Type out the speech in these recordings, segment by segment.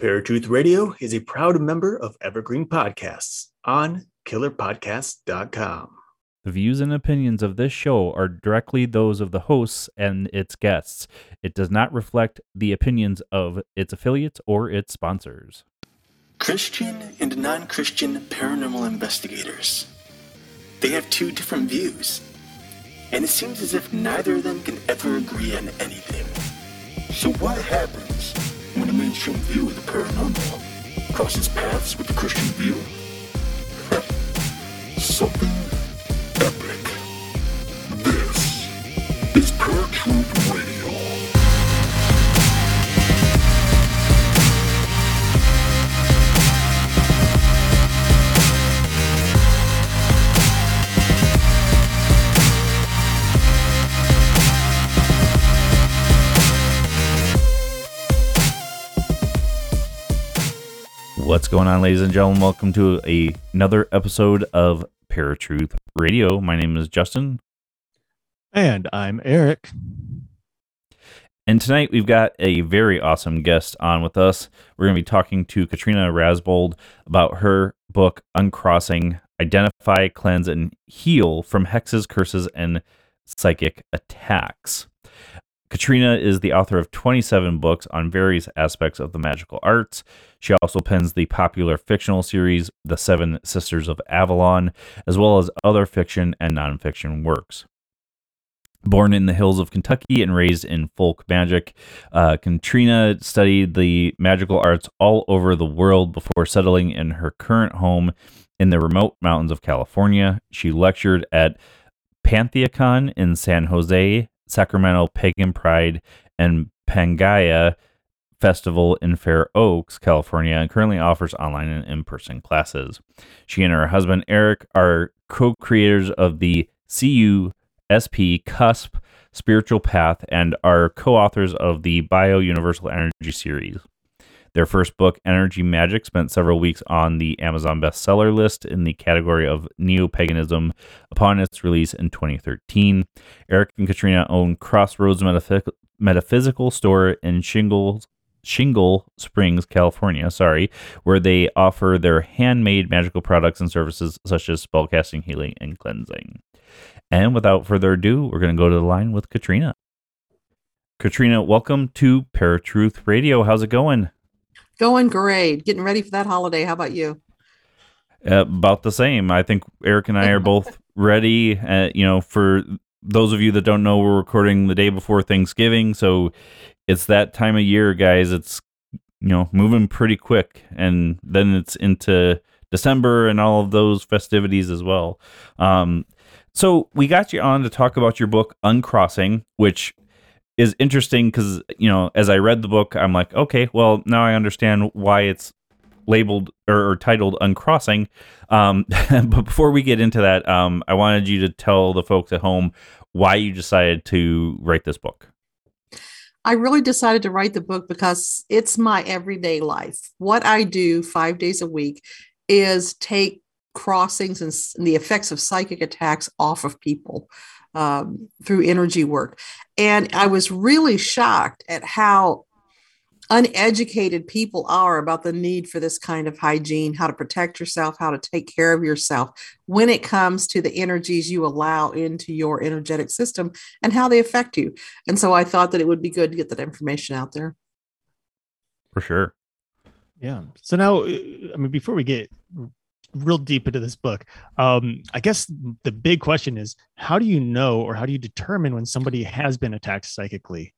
Paratruth Radio is a proud member of Evergreen Podcasts on killerpodcast.com. The views and opinions of this show are directly those of the hosts and its guests. It does not reflect the opinions of its affiliates or its sponsors. Christian and non Christian paranormal investigators. They have two different views, and it seems as if neither of them can ever agree on anything. So, what happens when a mainstream view of the paranormal crosses paths with the Christian view? Something epic. This is Paratruth What's going on, ladies and gentlemen? Welcome to a, another episode of Paratruth Radio. My name is Justin, And I'm Eric. and tonight we've got a very awesome guest on with us. We're going to be talking to Katrina Rasbold about her book, Uncrossing Identify, Cleanse, and Heal from Hexes, Curses, and Psychic Attacks. Katrina is the author of 27 books on various aspects of the magical arts. She also pens the popular fictional series, The Seven Sisters of Avalon, as well as other fiction and nonfiction works. Born in the hills of Kentucky and raised in folk magic, uh, Katrina studied the magical arts all over the world before settling in her current home in the remote mountains of California. She lectured at Pantheacon in San Jose, Sacramento Pagan Pride, and Pangaea Festival in Fair Oaks, California, and currently offers online and in person classes. She and her husband Eric are co creators of the CUSP Cusp Spiritual Path and are co authors of the Bio Universal Energy series. Their first book, Energy Magic, spent several weeks on the Amazon bestseller list in the category of neo paganism upon its release in 2013. Eric and Katrina own Crossroads Metaphy- Metaphysical Store in Shingles. Shingle Springs, California, sorry, where they offer their handmade magical products and services such as spellcasting, healing, and cleansing. And without further ado, we're going to go to the line with Katrina. Katrina, welcome to Paratruth Radio. How's it going? Going great. Getting ready for that holiday. How about you? Uh, about the same. I think Eric and I are both ready. Uh, you know, for those of you that don't know, we're recording the day before Thanksgiving, so it's that time of year, guys. It's you know moving pretty quick, and then it's into December and all of those festivities as well. Um, so we got you on to talk about your book Uncrossing, which is interesting because you know as I read the book, I'm like, okay, well now I understand why it's labeled or, or titled Uncrossing. Um, but before we get into that, um, I wanted you to tell the folks at home why you decided to write this book. I really decided to write the book because it's my everyday life. What I do five days a week is take crossings and, and the effects of psychic attacks off of people um, through energy work. And I was really shocked at how uneducated people are about the need for this kind of hygiene, how to protect yourself, how to take care of yourself when it comes to the energies you allow into your energetic system and how they affect you. And so I thought that it would be good to get that information out there. For sure. Yeah. So now, uh, I mean, before we get r- real deep into this book, um, I guess the big question is how do you know or how do you determine when somebody has been attacked psychically?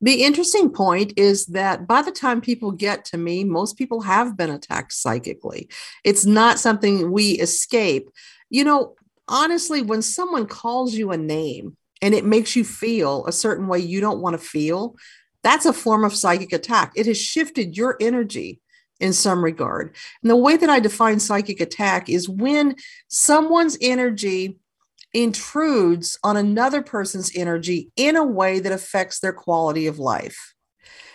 The interesting point is that by the time people get to me, most people have been attacked psychically. It's not something we escape. You know, honestly, when someone calls you a name and it makes you feel a certain way you don't want to feel, that's a form of psychic attack. It has shifted your energy in some regard. And the way that I define psychic attack is when someone's energy intrudes on another person's energy in a way that affects their quality of life.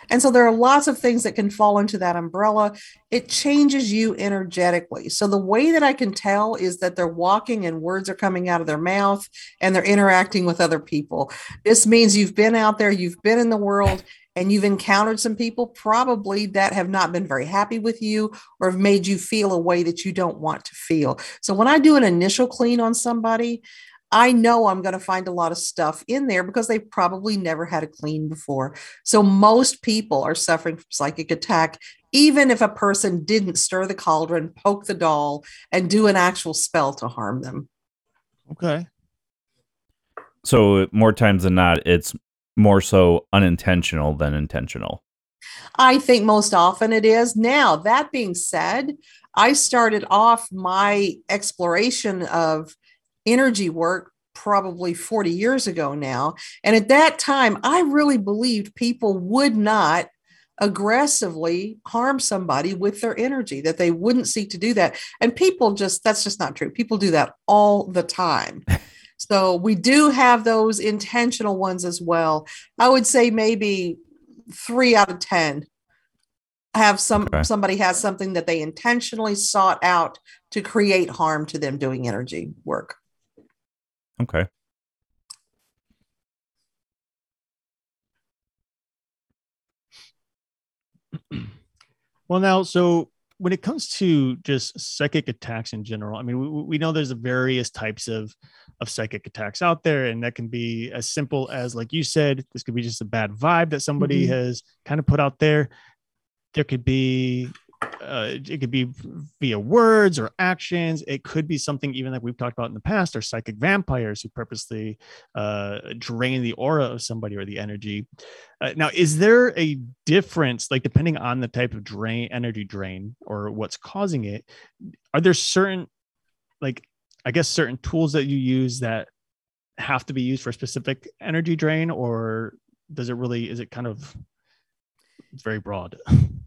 And so there are lots of things that can fall into that umbrella. It changes you energetically. So the way that I can tell is that they're walking and words are coming out of their mouth and they're interacting with other people. This means you've been out there, you've been in the world, and you've encountered some people probably that have not been very happy with you or have made you feel a way that you don't want to feel. So when I do an initial clean on somebody, I know I'm going to find a lot of stuff in there because they've probably never had a clean before. So most people are suffering from psychic attack, even if a person didn't stir the cauldron, poke the doll, and do an actual spell to harm them. Okay. So more times than not, it's more so unintentional than intentional. I think most often it is. Now, that being said, I started off my exploration of energy work probably 40 years ago now. And at that time, I really believed people would not aggressively harm somebody with their energy, that they wouldn't seek to do that. And people just, that's just not true. People do that all the time. so we do have those intentional ones as well. I would say maybe three out of 10 have some okay. somebody has something that they intentionally sought out to create harm to them doing energy work. Okay. Well, now, so when it comes to just psychic attacks in general, I mean, we, we know there's various types of of psychic attacks out there, and that can be as simple as, like you said, this could be just a bad vibe that somebody mm-hmm. has kind of put out there. There could be uh, it could be via words or actions. It could be something even like we've talked about in the past, or psychic vampires who purposely uh, drain the aura of somebody or the energy. Uh, now, is there a difference, like depending on the type of drain, energy drain, or what's causing it? Are there certain, like, I guess, certain tools that you use that have to be used for a specific energy drain, or does it really? Is it kind of very broad?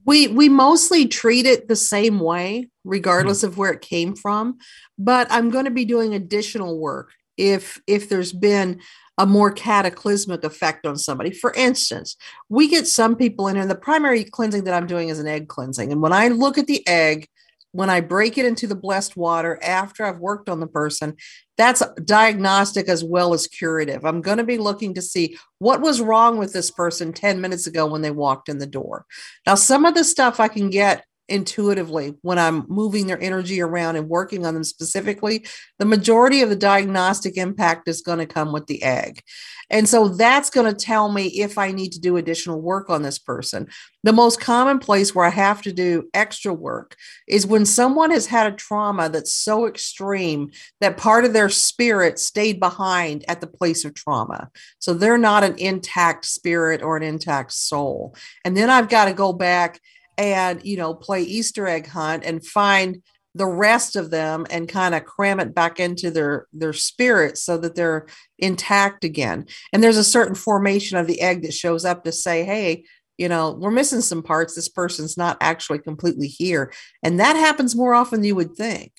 we we mostly treat it the same way regardless mm-hmm. of where it came from but i'm going to be doing additional work if if there's been a more cataclysmic effect on somebody for instance we get some people in and the primary cleansing that i'm doing is an egg cleansing and when i look at the egg when I break it into the blessed water after I've worked on the person, that's diagnostic as well as curative. I'm going to be looking to see what was wrong with this person 10 minutes ago when they walked in the door. Now, some of the stuff I can get intuitively when I'm moving their energy around and working on them specifically, the majority of the diagnostic impact is going to come with the egg. And so that's going to tell me if I need to do additional work on this person. The most common place where I have to do extra work is when someone has had a trauma that's so extreme that part of their spirit stayed behind at the place of trauma. So they're not an intact spirit or an intact soul. And then I've got to go back and you know play easter egg hunt and find the rest of them and kind of cram it back into their their spirit so that they're intact again. And there's a certain formation of the egg that shows up to say hey you know we're missing some parts. This person's not actually completely here. And that happens more often than you would think.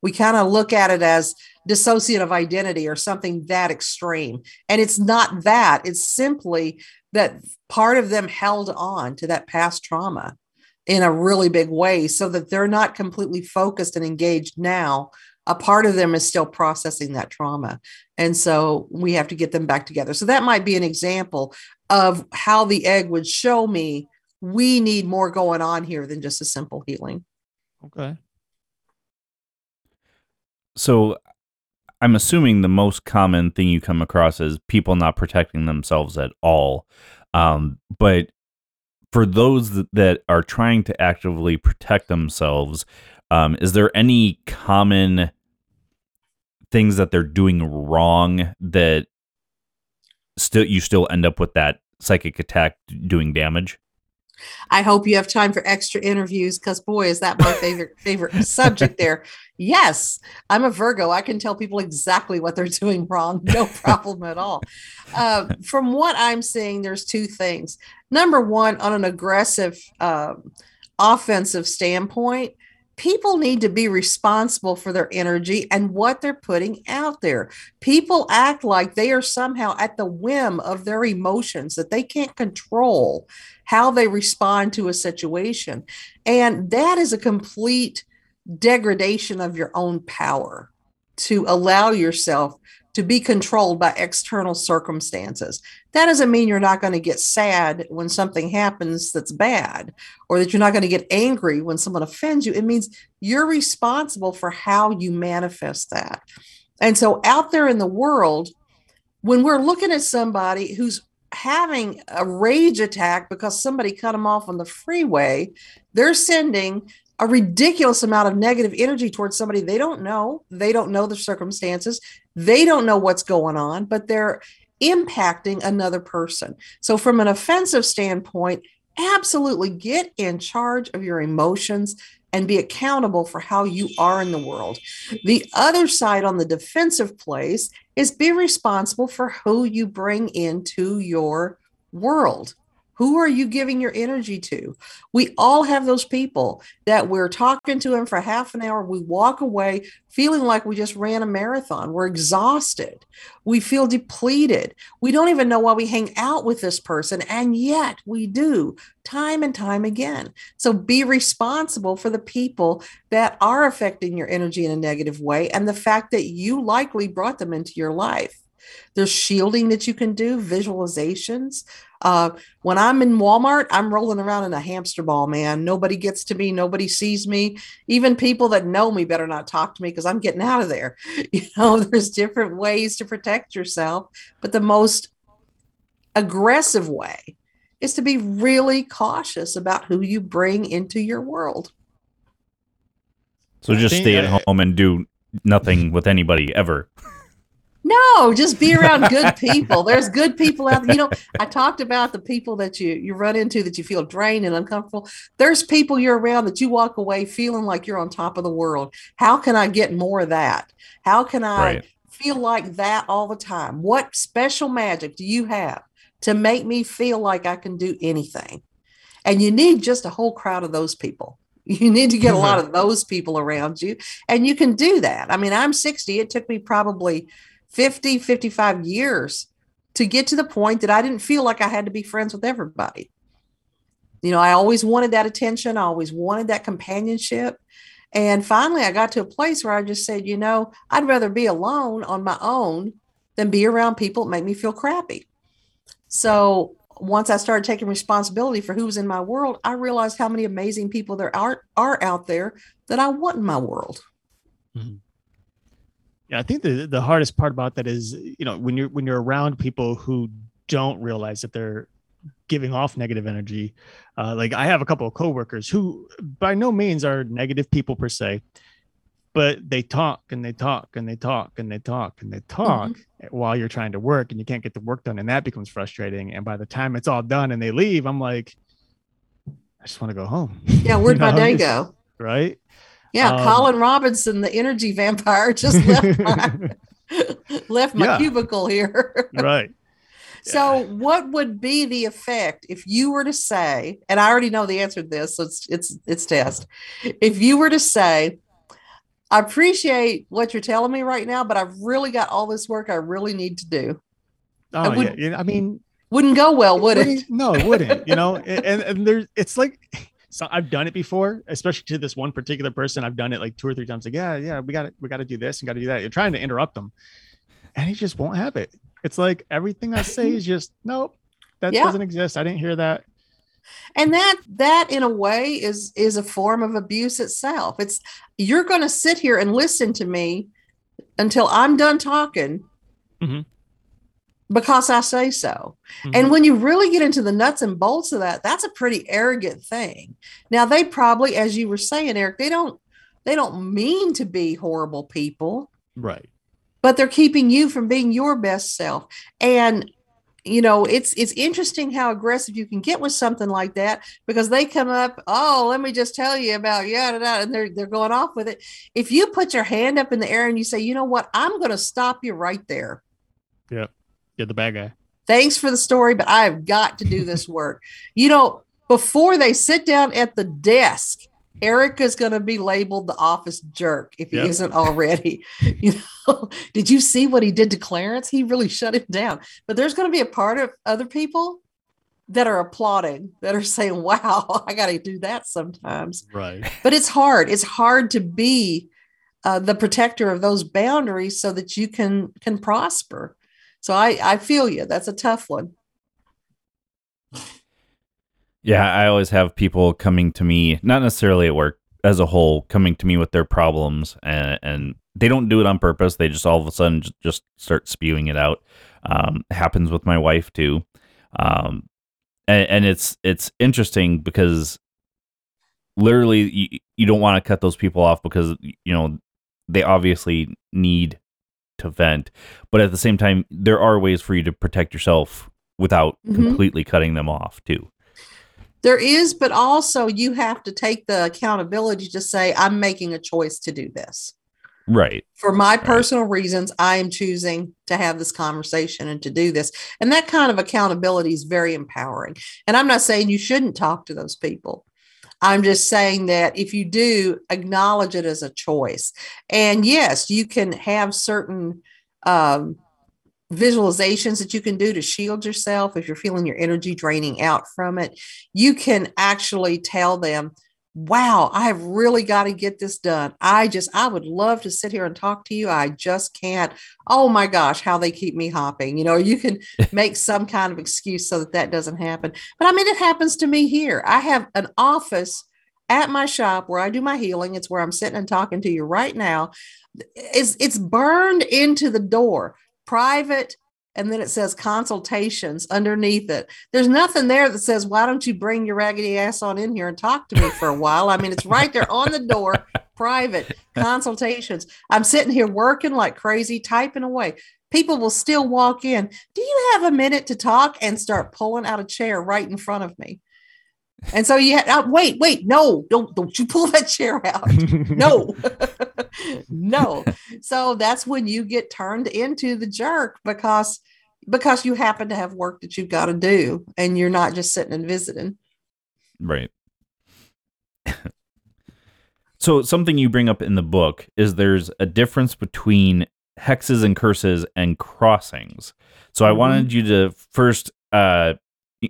We kind of look at it as dissociative identity or something that extreme. And it's not that. It's simply that part of them held on to that past trauma in a really big way so that they're not completely focused and engaged now. A part of them is still processing that trauma. And so we have to get them back together. So that might be an example of how the egg would show me we need more going on here than just a simple healing. Okay. So i'm assuming the most common thing you come across is people not protecting themselves at all. Um, but for those that, are trying to actively protect themselves, um, is there any common things that they're doing wrong that still you still end up with that psychic attack doing damage? I hope you have time for extra interviews because boy, is that my favorite favorite subject there. Yes, I'm a Virgo. I can tell people exactly what they're doing wrong, no problem at all. Uh, from what I'm seeing, there's two things. Number one, on an aggressive uh, offensive standpoint, people need to be responsible for their energy and what they're putting out there. People act like they are somehow at the whim of their emotions, that they can't control how they respond to a situation. And that is a complete degradation of your own power to allow yourself to be controlled by external circumstances. That doesn't mean you're not going to get sad when something happens that's bad or that you're not going to get angry when someone offends you. It means you're responsible for how you manifest that. And so out there in the world, when we're looking at somebody who's having a rage attack because somebody cut them off on the freeway, they're sending a ridiculous amount of negative energy towards somebody they don't know. They don't know the circumstances. They don't know what's going on, but they're impacting another person. So, from an offensive standpoint, absolutely get in charge of your emotions and be accountable for how you are in the world. The other side on the defensive place is be responsible for who you bring into your world. Who are you giving your energy to? We all have those people that we're talking to them for half an hour. We walk away feeling like we just ran a marathon. We're exhausted. We feel depleted. We don't even know why we hang out with this person. And yet we do time and time again. So be responsible for the people that are affecting your energy in a negative way and the fact that you likely brought them into your life. There's shielding that you can do, visualizations. Uh, when I'm in Walmart, I'm rolling around in a hamster ball, man. Nobody gets to me, nobody sees me. Even people that know me better not talk to me because I'm getting out of there. You know, there's different ways to protect yourself, but the most aggressive way is to be really cautious about who you bring into your world. So just stay at home and do nothing with anybody ever. No, just be around good people. There's good people out there. You know, I talked about the people that you you run into that you feel drained and uncomfortable. There's people you're around that you walk away feeling like you're on top of the world. How can I get more of that? How can I right. feel like that all the time? What special magic do you have to make me feel like I can do anything? And you need just a whole crowd of those people. You need to get a lot of those people around you. And you can do that. I mean, I'm 60. It took me probably 50, 55 years to get to the point that I didn't feel like I had to be friends with everybody. You know, I always wanted that attention, I always wanted that companionship. And finally, I got to a place where I just said, you know, I'd rather be alone on my own than be around people that make me feel crappy. So once I started taking responsibility for who was in my world, I realized how many amazing people there are, are out there that I want in my world. Mm-hmm. Yeah, I think the the hardest part about that is you know when you're when you're around people who don't realize that they're giving off negative energy. Uh, like I have a couple of coworkers who by no means are negative people per se, but they talk and they talk and they talk and they talk and they talk mm-hmm. while you're trying to work and you can't get the work done and that becomes frustrating. And by the time it's all done and they leave, I'm like, I just want to go home. Yeah, where'd you know? my day go? Right. Yeah, um, Colin Robinson, the energy vampire, just left my, left my yeah. cubicle here. right. So, yeah. what would be the effect if you were to say, and I already know the answer to this, so it's it's it's test. If you were to say, I appreciate what you're telling me right now, but I've really got all this work I really need to do. Oh would, yeah, I mean, wouldn't go well, would it? it? No, it wouldn't. You know, and and there's it's like so I've done it before, especially to this one particular person. I've done it like two or three times. Like, yeah, yeah, we got to we got to do this and got to do that. You're trying to interrupt them, and he just won't have it. It's like everything I say is just nope, that yeah. doesn't exist. I didn't hear that. And that that in a way is is a form of abuse itself. It's you're going to sit here and listen to me until I'm done talking. Mm-hmm because I say so. Mm-hmm. And when you really get into the nuts and bolts of that, that's a pretty arrogant thing. Now they probably, as you were saying, Eric, they don't they don't mean to be horrible people. Right. But they're keeping you from being your best self. And you know, it's it's interesting how aggressive you can get with something like that because they come up, oh, let me just tell you about yeah, and they're they're going off with it. If you put your hand up in the air and you say, you know what, I'm going to stop you right there. Yeah you're the bad guy. Thanks for the story, but I've got to do this work. you know, before they sit down at the desk, Eric is going to be labeled the office jerk if he yep. isn't already. You know, did you see what he did to Clarence? He really shut him down. But there's going to be a part of other people that are applauding, that are saying, "Wow, I got to do that sometimes." Right. But it's hard. It's hard to be uh, the protector of those boundaries so that you can can prosper. So I I feel you. That's a tough one. Yeah, I always have people coming to me, not necessarily at work as a whole, coming to me with their problems, and, and they don't do it on purpose. They just all of a sudden just start spewing it out. Um, happens with my wife too, um, and, and it's it's interesting because literally you, you don't want to cut those people off because you know they obviously need to vent, but at the same time, there are ways for you to protect yourself without mm-hmm. completely cutting them off too. There is, but also you have to take the accountability to say, I'm making a choice to do this. Right. For my personal right. reasons, I am choosing to have this conversation and to do this. And that kind of accountability is very empowering. And I'm not saying you shouldn't talk to those people. I'm just saying that if you do, acknowledge it as a choice. And yes, you can have certain um, visualizations that you can do to shield yourself if you're feeling your energy draining out from it. You can actually tell them, wow, I have really got to get this done. I just, I would love to sit here and talk to you. I just can't. Oh my gosh, how they keep me hopping. You know, you can make some kind of excuse so that that doesn't happen. But I mean, it happens to me here. I have an office at my shop where I do my healing. It's where I'm sitting and talking to you right now. It's, it's burned into the door private and then it says consultations underneath it. There's nothing there that says, why don't you bring your raggedy ass on in here and talk to me for a while? I mean, it's right there on the door, private consultations. I'm sitting here working like crazy, typing away. People will still walk in. Do you have a minute to talk? And start pulling out a chair right in front of me. And so you had, uh, wait, wait, no, don't, don't you pull that chair out. no, no. So that's when you get turned into the jerk because, because you happen to have work that you've got to do and you're not just sitting and visiting. Right. so something you bring up in the book is there's a difference between hexes and curses and crossings. So I mm-hmm. wanted you to first uh,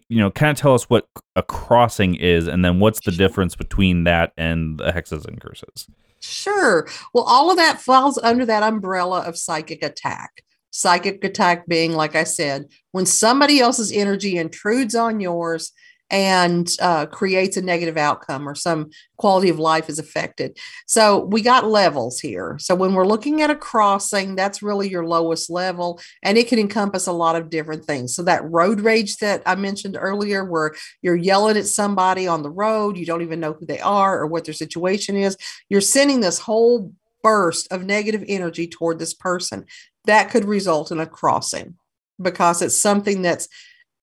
you know, kind of tell us what a crossing is, and then what's the difference between that and the hexes and curses? Sure. Well, all of that falls under that umbrella of psychic attack. Psychic attack being, like I said, when somebody else's energy intrudes on yours and uh, creates a negative outcome or some quality of life is affected. So we got levels here. So when we're looking at a crossing, that's really your lowest level, and it can encompass a lot of different things. So that road rage that I mentioned earlier, where you're yelling at somebody on the road, you don't even know who they are or what their situation is, you're sending this whole burst of negative energy toward this person. That could result in a crossing because it's something that's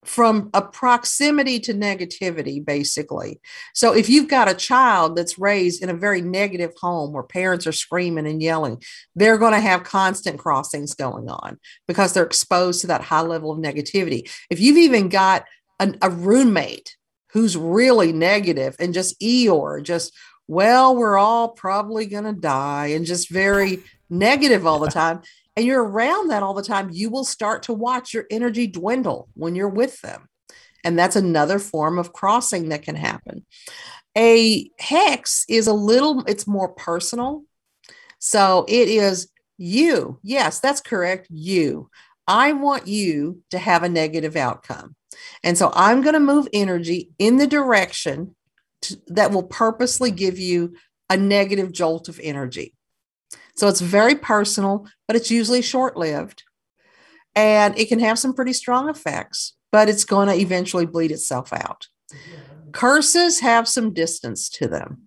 from a proximity to negativity, basically. So if you've got a child that's raised in a very negative home where parents are screaming and yelling, they're going to have constant crossings going on because they're exposed to that high level of negativity. If you've even got an, a roommate who's really negative and just Eeyore, just, well, we're all probably going to die and just very negative all the time and you're around that all the time, you will start to watch your energy dwindle when you're with them. And that's another form of crossing that can happen. A hex is a little, it's more personal. So it is you. Yes, that's correct. You. I want you to have a negative outcome. And so I'm going to move energy in the direction to, that will purposely give you a negative jolt of energy. So it's very personal, but it's usually short lived. And it can have some pretty strong effects, but it's going to eventually bleed itself out. Curses have some distance to them.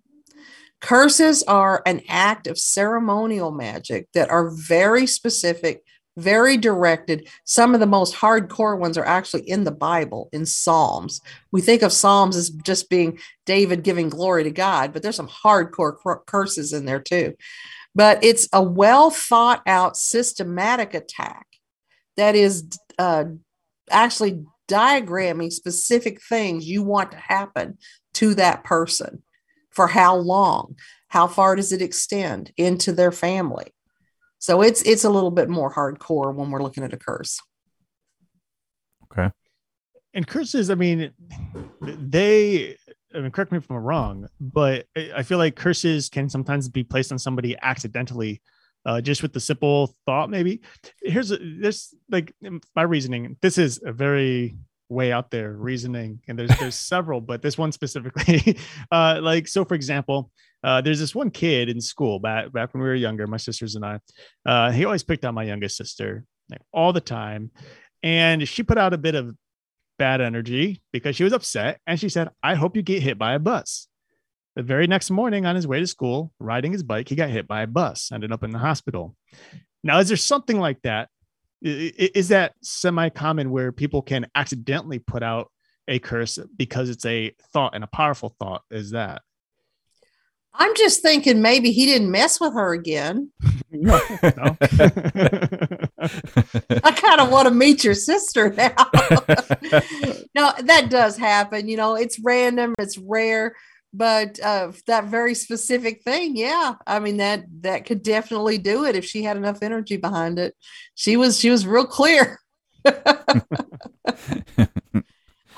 Curses are an act of ceremonial magic that are very specific, very directed. Some of the most hardcore ones are actually in the Bible, in Psalms. We think of Psalms as just being David giving glory to God, but there's some hardcore curses in there too but it's a well thought out systematic attack that is uh, actually diagramming specific things you want to happen to that person for how long how far does it extend into their family? So it's it's a little bit more hardcore when we're looking at a curse. Okay. And curses i mean they I mean, correct me if I'm wrong, but I feel like curses can sometimes be placed on somebody accidentally, uh, just with the simple thought. Maybe here's a, this like my reasoning. This is a very way out there reasoning, and there's there's several, but this one specifically, uh, like so. For example, uh, there's this one kid in school back back when we were younger, my sisters and I. Uh, he always picked on my youngest sister like all the time, and she put out a bit of bad energy because she was upset and she said, I hope you get hit by a bus. The very next morning on his way to school, riding his bike, he got hit by a bus, ended up in the hospital. Now, is there something like that? Is that semi common where people can accidentally put out a curse because it's a thought and a powerful thought? Is that? I'm just thinking maybe he didn't mess with her again. no, no. I kind of want to meet your sister now. no, that does happen. You know, it's random, it's rare, but uh, that very specific thing, yeah. I mean that that could definitely do it if she had enough energy behind it. She was she was real clear.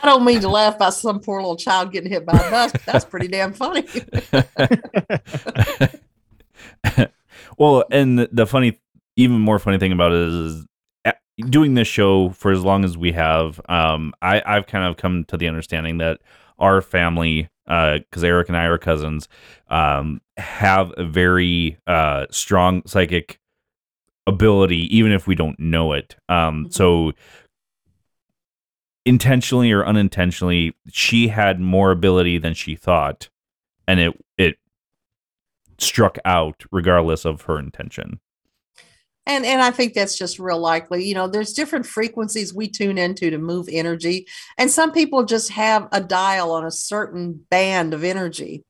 I don't mean to laugh about some poor little child getting hit by a bus. that's pretty damn funny. well, and the funny, even more funny thing about it is, is doing this show for as long as we have. Um, I, I've kind of come to the understanding that our family, because uh, Eric and I are cousins, um, have a very uh, strong psychic ability, even if we don't know it. Um, mm-hmm. so intentionally or unintentionally, she had more ability than she thought, and it it struck out regardless of her intention. And and I think that's just real likely. You know, there's different frequencies we tune into to move energy, and some people just have a dial on a certain band of energy,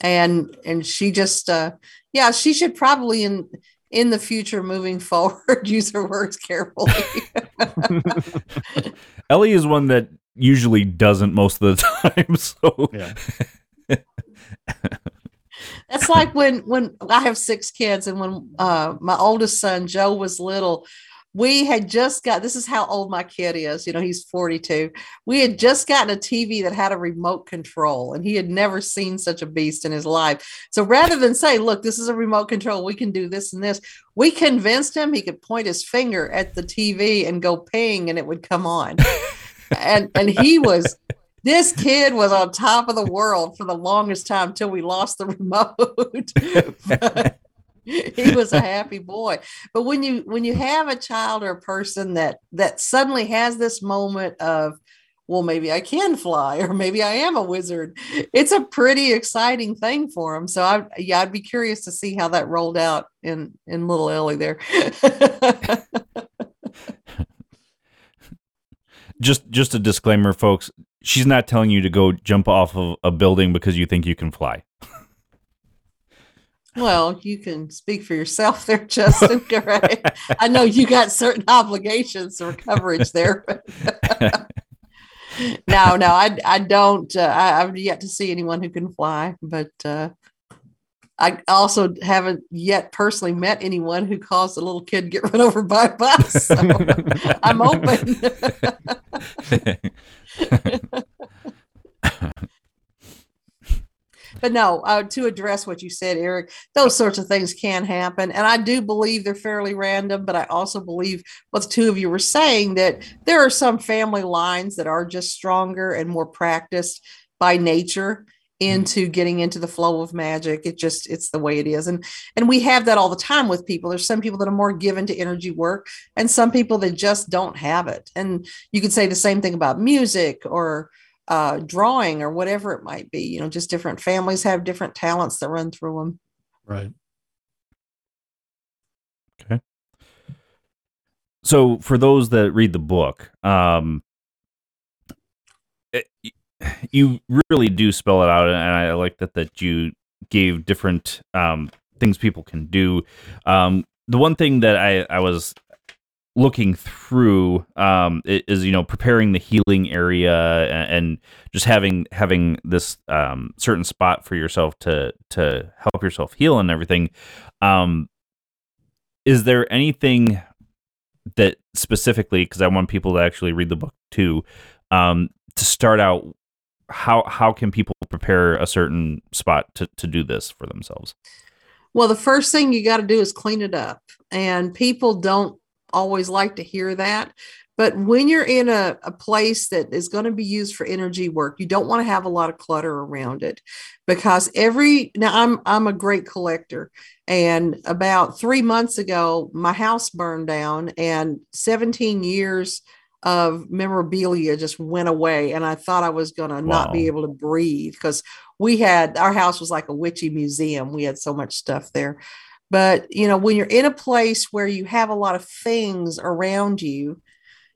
and and she just uh yeah she should probably in in the future moving forward use her words carefully ellie is one that usually doesn't most of the time so yeah. that's like when when i have six kids and when uh my oldest son joe was little we had just got this is how old my kid is you know he's 42 we had just gotten a tv that had a remote control and he had never seen such a beast in his life. So rather than say look this is a remote control we can do this and this we convinced him he could point his finger at the tv and go ping and it would come on. And and he was this kid was on top of the world for the longest time till we lost the remote he was a happy boy. But when you when you have a child or a person that that suddenly has this moment of well maybe i can fly or maybe i am a wizard it's a pretty exciting thing for him so i yeah i'd be curious to see how that rolled out in in little ellie there. Just just a disclaimer folks. She's not telling you to go jump off of a building because you think you can fly well, you can speak for yourself there, Justin. Right? I know you got certain obligations or coverage there. no, no, I, I don't. Uh, I, have yet to see anyone who can fly, but uh, I also haven't yet personally met anyone who caused a little kid get run over by a bus. So I'm open but no, uh, to address what you said, Eric, those sorts of things can happen. And I do believe they're fairly random, but I also believe what the two of you were saying that there are some family lines that are just stronger and more practiced by nature into getting into the flow of magic. It just it's the way it is. And and we have that all the time with people. There's some people that are more given to energy work and some people that just don't have it. And you could say the same thing about music or uh, drawing or whatever it might be. You know, just different families have different talents that run through them. Right. Okay. So for those that read the book, um, it, you really do spell it out, and I like that that you gave different um, things people can do. Um, the one thing that I, I was looking through um, is you know preparing the healing area and just having having this um, certain spot for yourself to to help yourself heal and everything. Um, is there anything that specifically because I want people to actually read the book too um, to start out how how can people prepare a certain spot to to do this for themselves? Well, the first thing you got to do is clean it up. And people don't always like to hear that. But when you're in a, a place that is going to be used for energy work, you don't want to have a lot of clutter around it because every now I'm I'm a great collector. And about three months ago, my house burned down and 17 years of memorabilia just went away. And I thought I was going to wow. not be able to breathe because we had our house was like a witchy museum. We had so much stuff there. But, you know, when you're in a place where you have a lot of things around you,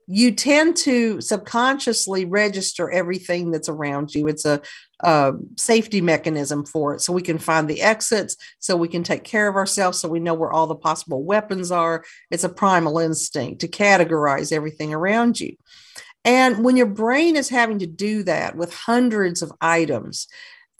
you tend to subconsciously register everything that's around you. It's a, a, safety mechanism for it. So we can find the exits, so we can take care of ourselves, so we know where all the possible weapons are. It's a primal instinct to categorize everything around you. And when your brain is having to do that with hundreds of items,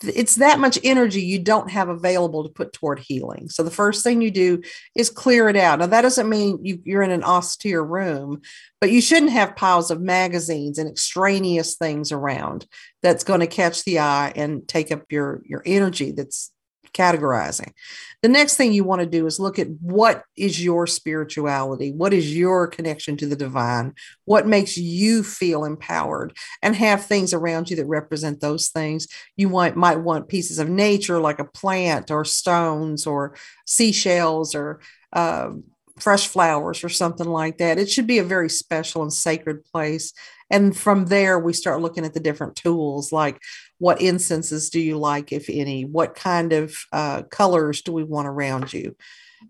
it's that much energy you don't have available to put toward healing. So the first thing you do is clear it out. Now that doesn't mean you, you're in an austere room, but you shouldn't have piles of magazines and extraneous things around that's going to catch the eye and take up your your energy that's categorizing. The next thing you want to do is look at what is your spirituality? What is your connection to the divine? What makes you feel empowered? And have things around you that represent those things. You might, might want pieces of nature like a plant or stones or seashells or uh, fresh flowers or something like that. It should be a very special and sacred place. And from there, we start looking at the different tools like what incenses do you like, if any? What kind of uh, colors do we want around you?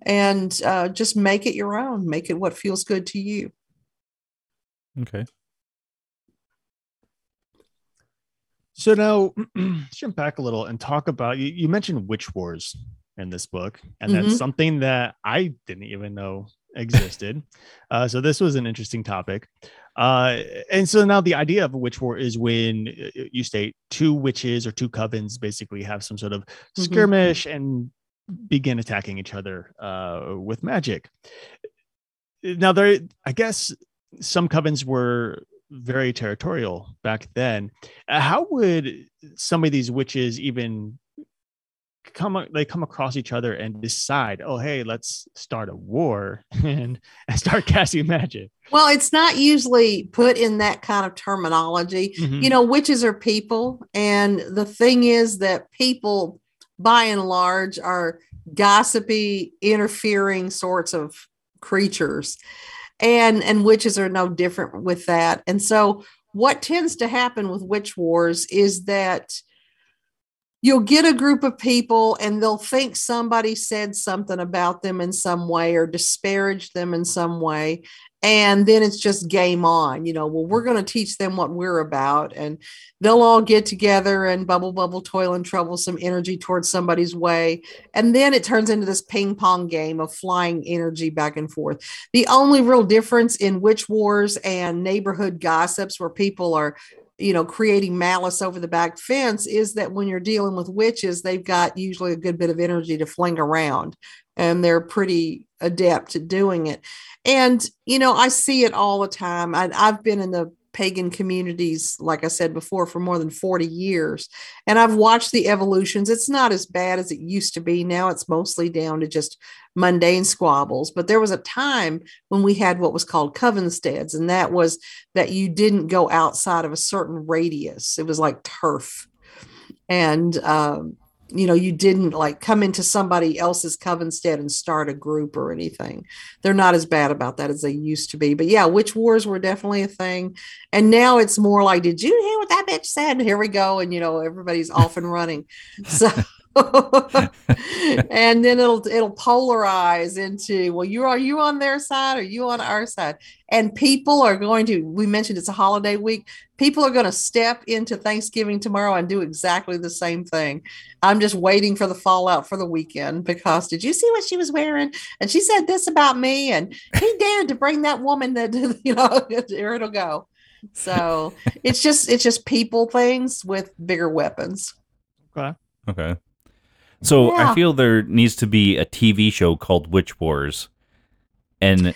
And uh, just make it your own, make it what feels good to you. Okay. So now, jump back a little and talk about you, you mentioned witch wars in this book, and mm-hmm. that's something that I didn't even know existed. uh, so this was an interesting topic. Uh, and so now the idea of a witch war is when uh, you state two witches or two covens basically have some sort of mm-hmm. skirmish and begin attacking each other uh, with magic. Now there, I guess some covens were very territorial back then. Uh, how would some of these witches even come they come across each other and decide oh hey let's start a war and, and start casting magic well it's not usually put in that kind of terminology mm-hmm. you know witches are people and the thing is that people by and large are gossipy interfering sorts of creatures and and witches are no different with that and so what tends to happen with witch wars is that you'll get a group of people and they'll think somebody said something about them in some way or disparaged them in some way. And then it's just game on you know well we're going to teach them what we're about and they'll all get together and bubble bubble toil and trouble some energy towards somebody's way. And then it turns into this ping pong game of flying energy back and forth. The only real difference in witch wars and neighborhood gossips where people are you know, creating malice over the back fence is that when you're dealing with witches, they've got usually a good bit of energy to fling around and they're pretty adept at doing it. And, you know, I see it all the time. I, I've been in the pagan communities, like I said before, for more than 40 years. And I've watched the evolutions. It's not as bad as it used to be. Now it's mostly down to just mundane squabbles. But there was a time when we had what was called covensteads, and that was that you didn't go outside of a certain radius. It was like turf. And um, you know you didn't like come into somebody else's covenstead and start a group or anything. They're not as bad about that as they used to be. But yeah witch wars were definitely a thing. And now it's more like did you hear what that bitch said? Here we go. And you know everybody's off and running. So and then it'll it'll polarize into well you are you on their side or you on our side? And people are going to we mentioned it's a holiday week people are going to step into thanksgiving tomorrow and do exactly the same thing. I'm just waiting for the fallout for the weekend because did you see what she was wearing? And she said this about me and he dared to bring that woman that you know here it'll go. So it's just it's just people things with bigger weapons. Okay. Okay. So yeah. I feel there needs to be a TV show called Witch Wars, and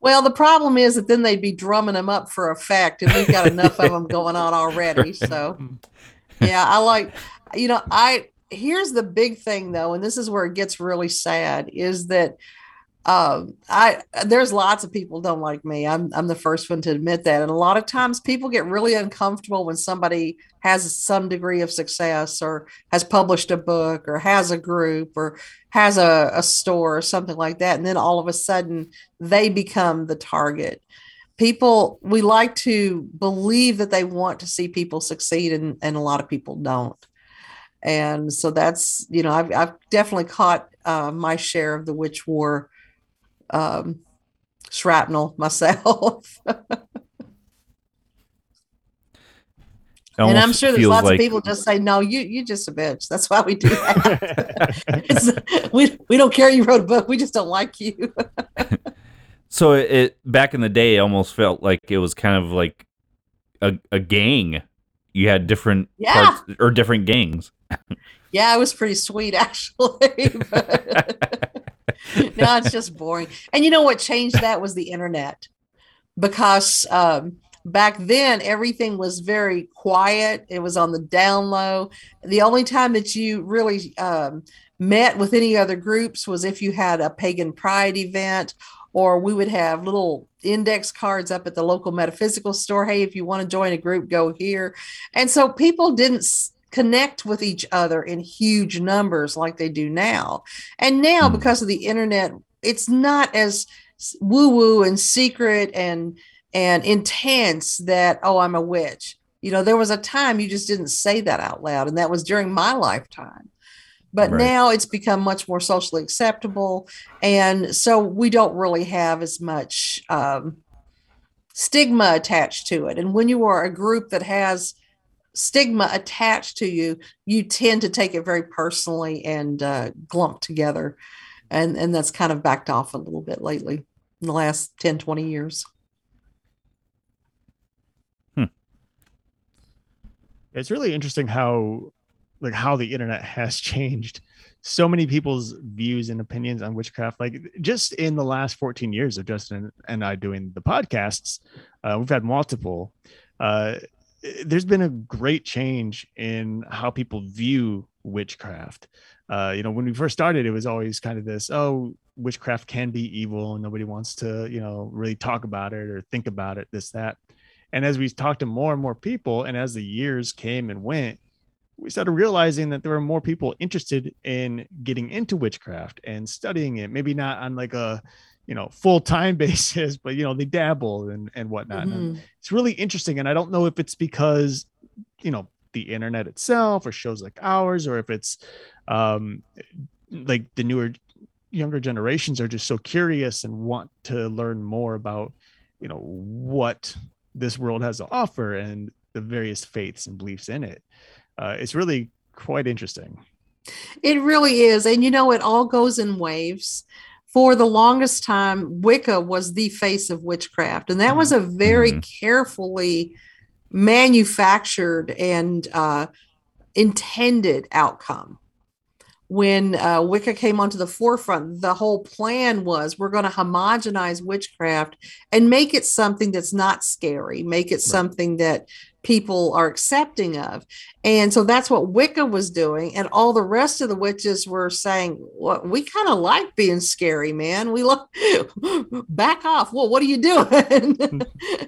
Well, the problem is that then they'd be drumming them up for effect, and we've got enough of them going on already. So, yeah, I like, you know, I here's the big thing though, and this is where it gets really sad is that um i there's lots of people don't like me. I'm i'm the first one to admit that. And a lot of times people get really uncomfortable when somebody has some degree of success or has published a book or has a group or has a, a store or something like that. And then all of a sudden they become the target. People we like to believe that they want to see people succeed and, and a lot of people don't. And so that's you know i've, I've definitely caught uh, my share of the witch war um, shrapnel myself. and I'm sure there's lots like... of people just say, "No, you you just a bitch." That's why we do that. we we don't care you wrote a book. We just don't like you. so it, it, back in the day, it almost felt like it was kind of like a a gang. You had different yeah. parts or different gangs. Yeah, it was pretty sweet actually. now it's just boring. And you know what changed that was the internet because um, back then everything was very quiet. It was on the down low. The only time that you really um, met with any other groups was if you had a pagan pride event or we would have little index cards up at the local metaphysical store hey if you want to join a group go here and so people didn't connect with each other in huge numbers like they do now. And now, mm. because of the internet, it's not as woo woo and secret and and intense that oh i'm a witch you know there was a time you just didn't say that out loud and that was during my lifetime but right. now it's become much more socially acceptable and so we don't really have as much um, stigma attached to it and when you are a group that has stigma attached to you, you tend to take it very personally and uh, glump together. And, and that's kind of backed off a little bit lately in the last 10, 20 years. Hmm. It's really interesting how like how the internet has changed so many people's views and opinions on witchcraft like just in the last 14 years of justin and i doing the podcasts uh, we've had multiple uh, there's been a great change in how people view witchcraft. Uh, you know, when we first started, it was always kind of this, oh, witchcraft can be evil and nobody wants to, you know, really talk about it or think about it, this, that. And as we talked to more and more people, and as the years came and went, we started realizing that there were more people interested in getting into witchcraft and studying it, maybe not on like a you know full-time basis but you know they dabble and and whatnot. Mm-hmm. and it's really interesting and i don't know if it's because you know the internet itself or shows like ours or if it's um like the newer younger generations are just so curious and want to learn more about you know what this world has to offer and the various faiths and beliefs in it. Uh, it's really quite interesting. It really is and you know it all goes in waves for the longest time, Wicca was the face of witchcraft. And that was a very mm-hmm. carefully manufactured and uh, intended outcome. When uh, Wicca came onto the forefront, the whole plan was we're going to homogenize witchcraft and make it something that's not scary, make it right. something that people are accepting of. And so that's what Wicca was doing. And all the rest of the witches were saying, well, we kind of like being scary, man. We look back off. Well, what are you doing?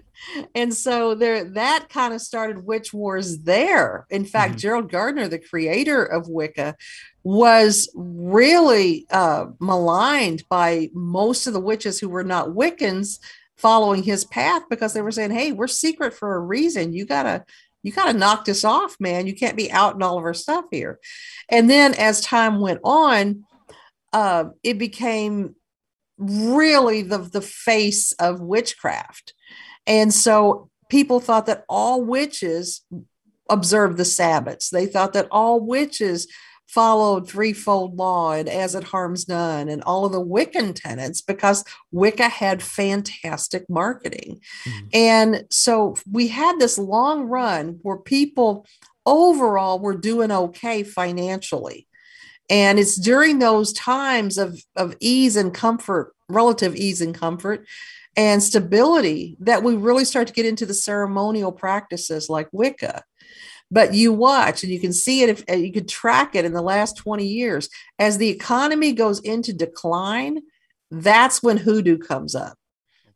and so there that kind of started witch wars there. In fact, mm-hmm. Gerald Gardner, the creator of Wicca, was really uh, maligned by most of the witches who were not Wiccans following his path because they were saying, "Hey, we're secret for a reason. You gotta." You got to knock this off, man. You can't be out in all of our stuff here. And then as time went on, uh, it became really the, the face of witchcraft. And so people thought that all witches observed the Sabbaths. They thought that all witches followed threefold law and as it harms none and all of the Wiccan tenets because Wicca had fantastic marketing. Mm-hmm. And so we had this long run where people overall were doing okay financially. And it's during those times of, of ease and comfort relative ease and comfort and stability that we really start to get into the ceremonial practices like Wicca. But you watch and you can see it if uh, you could track it in the last 20 years. As the economy goes into decline, that's when hoodoo comes up.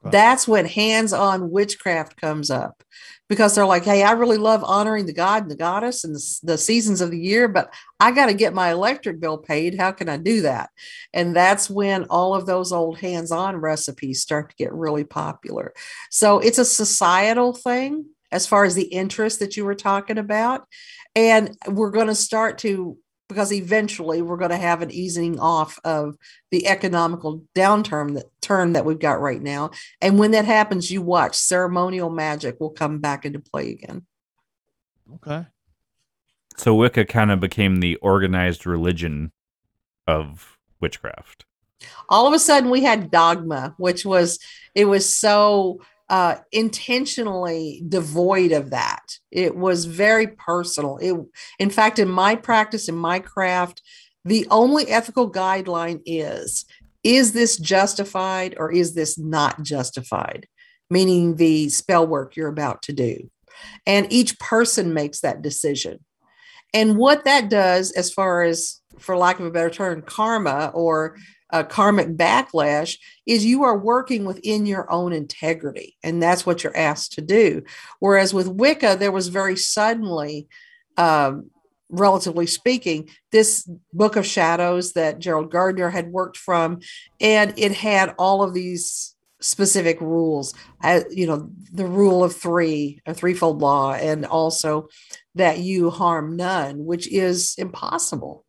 Okay. That's when hands on witchcraft comes up because they're like, hey, I really love honoring the god and the goddess and the, the seasons of the year, but I got to get my electric bill paid. How can I do that? And that's when all of those old hands on recipes start to get really popular. So it's a societal thing as far as the interest that you were talking about. And we're going to start to because eventually we're going to have an easing off of the economical downturn that turn that we've got right now. And when that happens, you watch ceremonial magic will come back into play again. Okay. So Wicca kind of became the organized religion of witchcraft. All of a sudden we had dogma, which was it was so uh, intentionally devoid of that. It was very personal. It, in fact, in my practice, in my craft, the only ethical guideline is is this justified or is this not justified? Meaning the spell work you're about to do. And each person makes that decision. And what that does, as far as, for lack of a better term, karma or a karmic backlash is you are working within your own integrity and that's what you're asked to do. Whereas with wicca there was very suddenly um, relatively speaking this book of shadows that gerald gardner had worked from and it had all of these specific rules. Uh, you know the rule of three a threefold law and also that you harm none which is impossible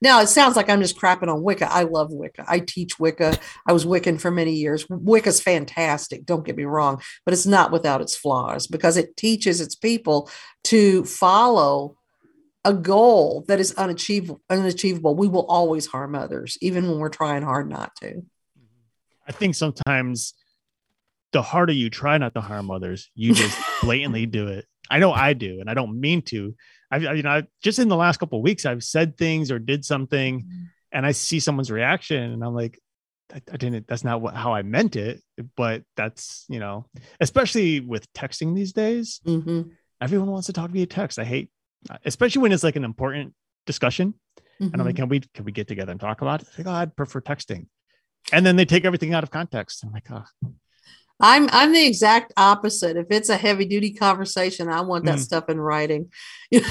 now it sounds like I'm just crapping on Wicca. I love Wicca. I teach Wicca. I was Wiccan for many years. Wicca's fantastic. Don't get me wrong, but it's not without its flaws because it teaches its people to follow a goal that is unachievable. Unachievable. We will always harm others, even when we're trying hard not to. I think sometimes the harder you try not to harm others, you just blatantly do it. I know I do, and I don't mean to. I, you know, I, just in the last couple weeks, I've said things or did something, mm-hmm. and I see someone's reaction, and I'm like, I, I didn't. That's not what, how I meant it. But that's you know, especially with texting these days, mm-hmm. everyone wants to talk via text. I hate, especially when it's like an important discussion, mm-hmm. and I'm like, mm-hmm. can we can we get together and talk about it? Like, oh, I'd prefer texting, and then they take everything out of context. I'm like, oh, I'm I'm the exact opposite. If it's a heavy duty conversation, I want that mm. stuff in writing. well,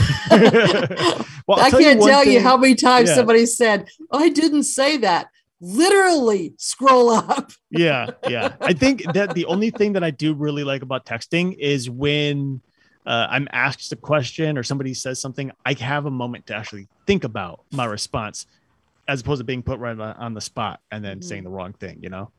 I can't you tell thing, you how many times yeah. somebody said, "I didn't say that." Literally, scroll up. yeah, yeah. I think that the only thing that I do really like about texting is when uh, I'm asked a question or somebody says something, I have a moment to actually think about my response, as opposed to being put right on the spot and then mm-hmm. saying the wrong thing. You know.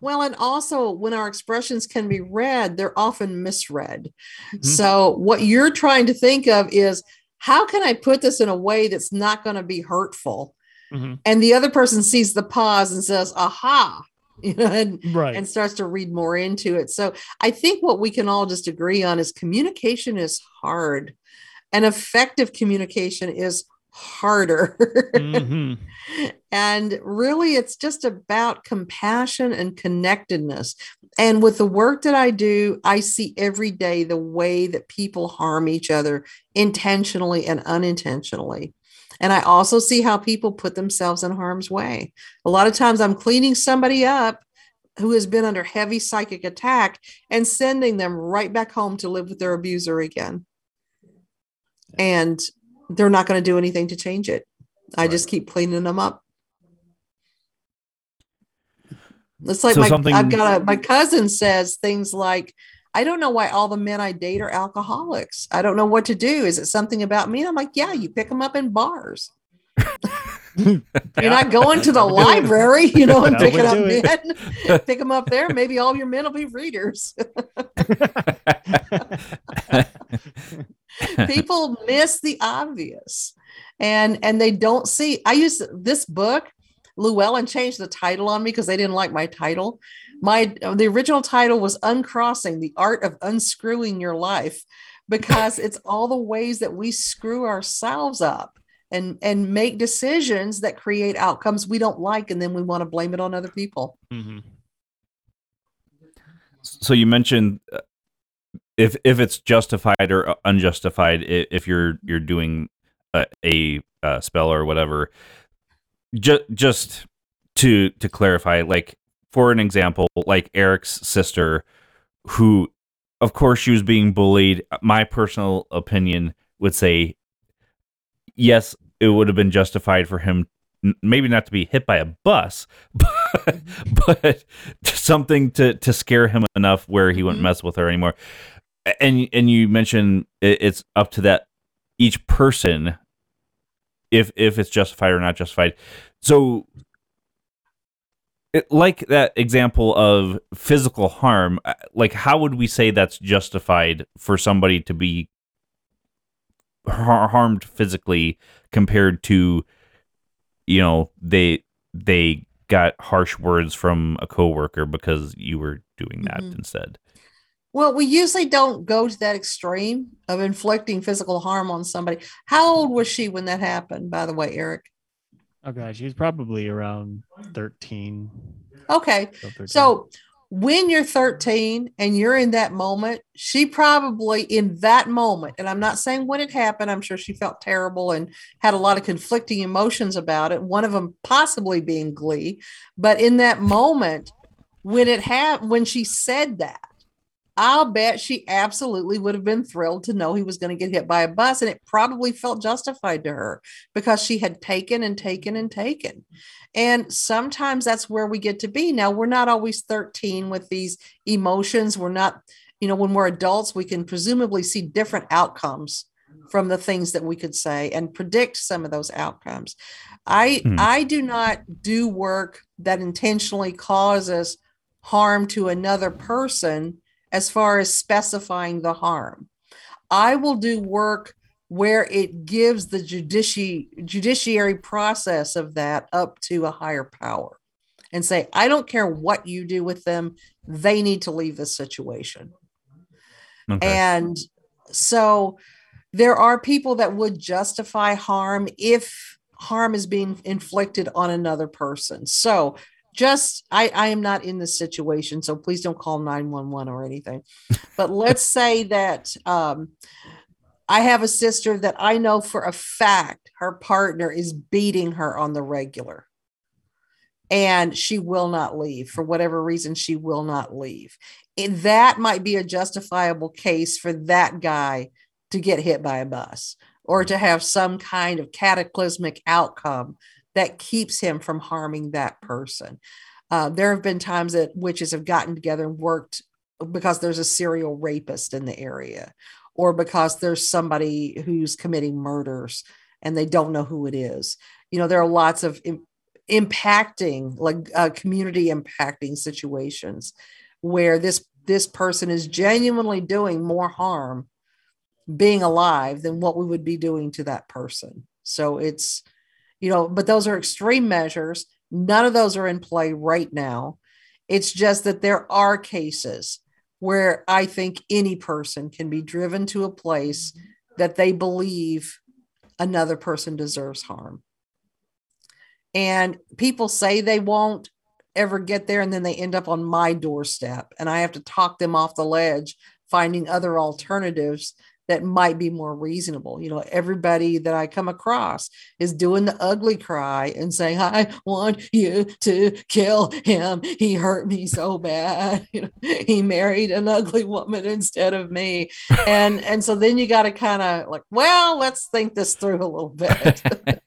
Well, and also when our expressions can be read, they're often misread. Mm-hmm. So, what you're trying to think of is how can I put this in a way that's not going to be hurtful? Mm-hmm. And the other person sees the pause and says, aha, you know, and, right. and starts to read more into it. So, I think what we can all just agree on is communication is hard, and effective communication is harder. mm-hmm. And really, it's just about compassion and connectedness. And with the work that I do, I see every day the way that people harm each other intentionally and unintentionally. And I also see how people put themselves in harm's way. A lot of times I'm cleaning somebody up who has been under heavy psychic attack and sending them right back home to live with their abuser again. And they're not going to do anything to change it. I right. just keep cleaning them up. It's like so my something... I've got a my cousin says things like, I don't know why all the men I date are alcoholics. I don't know what to do. Is it something about me? And I'm like, yeah, you pick them up in bars. You're not going to the library, you know, and picking up men. Pick them up there. Maybe all your men will be readers. People miss the obvious, and and they don't see. I use this book Llewellyn changed the title on me because they didn't like my title. My the original title was Uncrossing: The Art of Unscrewing Your Life because it's all the ways that we screw ourselves up and and make decisions that create outcomes we don't like and then we want to blame it on other people Mm-hmm. So you mentioned uh, if if it's justified or unjustified, if you're you're doing a, a, uh spell or whatever. Just just to to clarify, like for an example, like Eric's sister, who, of course, she was being bullied. My personal opinion would say, yes, it would have been justified for him, maybe not to be hit by a bus, but, but something to to scare him enough where he wouldn't Mhm. mess with her anymore. And and you mentioned it's up to that each person if if it's justified or not justified. So it, like that example of physical harm, like how would we say that's justified for somebody to be har- harmed physically compared to you know they they got harsh words from a coworker because you were doing that Mhm. instead. Well, we usually don't go to that extreme of inflicting physical harm on somebody. How old was she when that happened, by the way, Eric? Oh gosh, he was probably around 13. Okay. 12, 13. So when you're 13 and you're in that moment, she probably in that moment, and I'm not saying when it happened, I'm sure she felt terrible and had a lot of conflicting emotions about it. One of them possibly being glee, but in that moment, when it had when she said that, I'll bet she absolutely would have been thrilled to know he was going to get hit by a bus, and it probably felt justified to her because she had taken and taken and taken. And sometimes that's where we get to be. Now, we're not always 13 with these emotions. We're not, you know, when we're adults, we can presumably see different outcomes from the things that we could say and predict some of those outcomes. I Hmm. I do not do work that intentionally causes harm to another person as far as specifying the harm. I will do work where it gives the judici- judiciary process of that up to a higher power and say, I don't care what you do with them, they need to leave this situation. Okay. And so there are people that would justify harm if harm is being inflicted on another person. So just I, I am not in this situation, so please don't call 911 or anything. But let's say that um, I have a sister that I know for a fact her partner is beating her on the regular. And she will not leave for whatever reason, she will not leave. And that might be a justifiable case for that guy to get hit by a bus or to have some kind of cataclysmic outcome that keeps him from harming that person. Uh, there have been times that witches have gotten together and worked because there's a serial rapist in the area or because there's somebody who's committing murders and they don't know who it is. You know, there are lots of im- impacting, like uh, community impacting situations where this this person is genuinely doing more harm being alive than what we would be doing to that person. So it's, you know, but those are extreme measures. None of those are in play right now. It's just that there are cases where I think any person can be driven to a place that they believe another person deserves harm. And people say they won't ever get there, and then they end up on my doorstep, and I have to talk them off the ledge, finding other alternatives that might be more reasonable. You know, everybody that I come across is doing the ugly cry and saying, I want you to kill him. He hurt me so bad. You know, he married an ugly woman instead of me. And and so then you got to kind of like, well, let's think this through a little bit.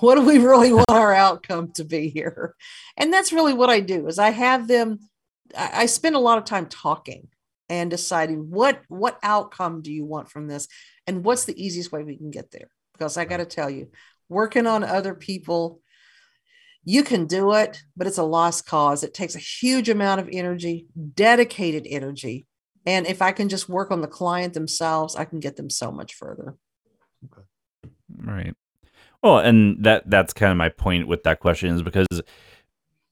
what do we really want our outcome to be here? And that's really what I do is I have them, I, I spend a lot of time talking and deciding what what outcome do you want from this? And what's the easiest way we can get there? Because i got to tell you working on other people you can do it but it's a lost cause. It takes a huge amount of energy dedicated energy. And if i can just work on the client themselves i can get them so much further. Okay. Right. Well, and that that's kind of my point with that question is because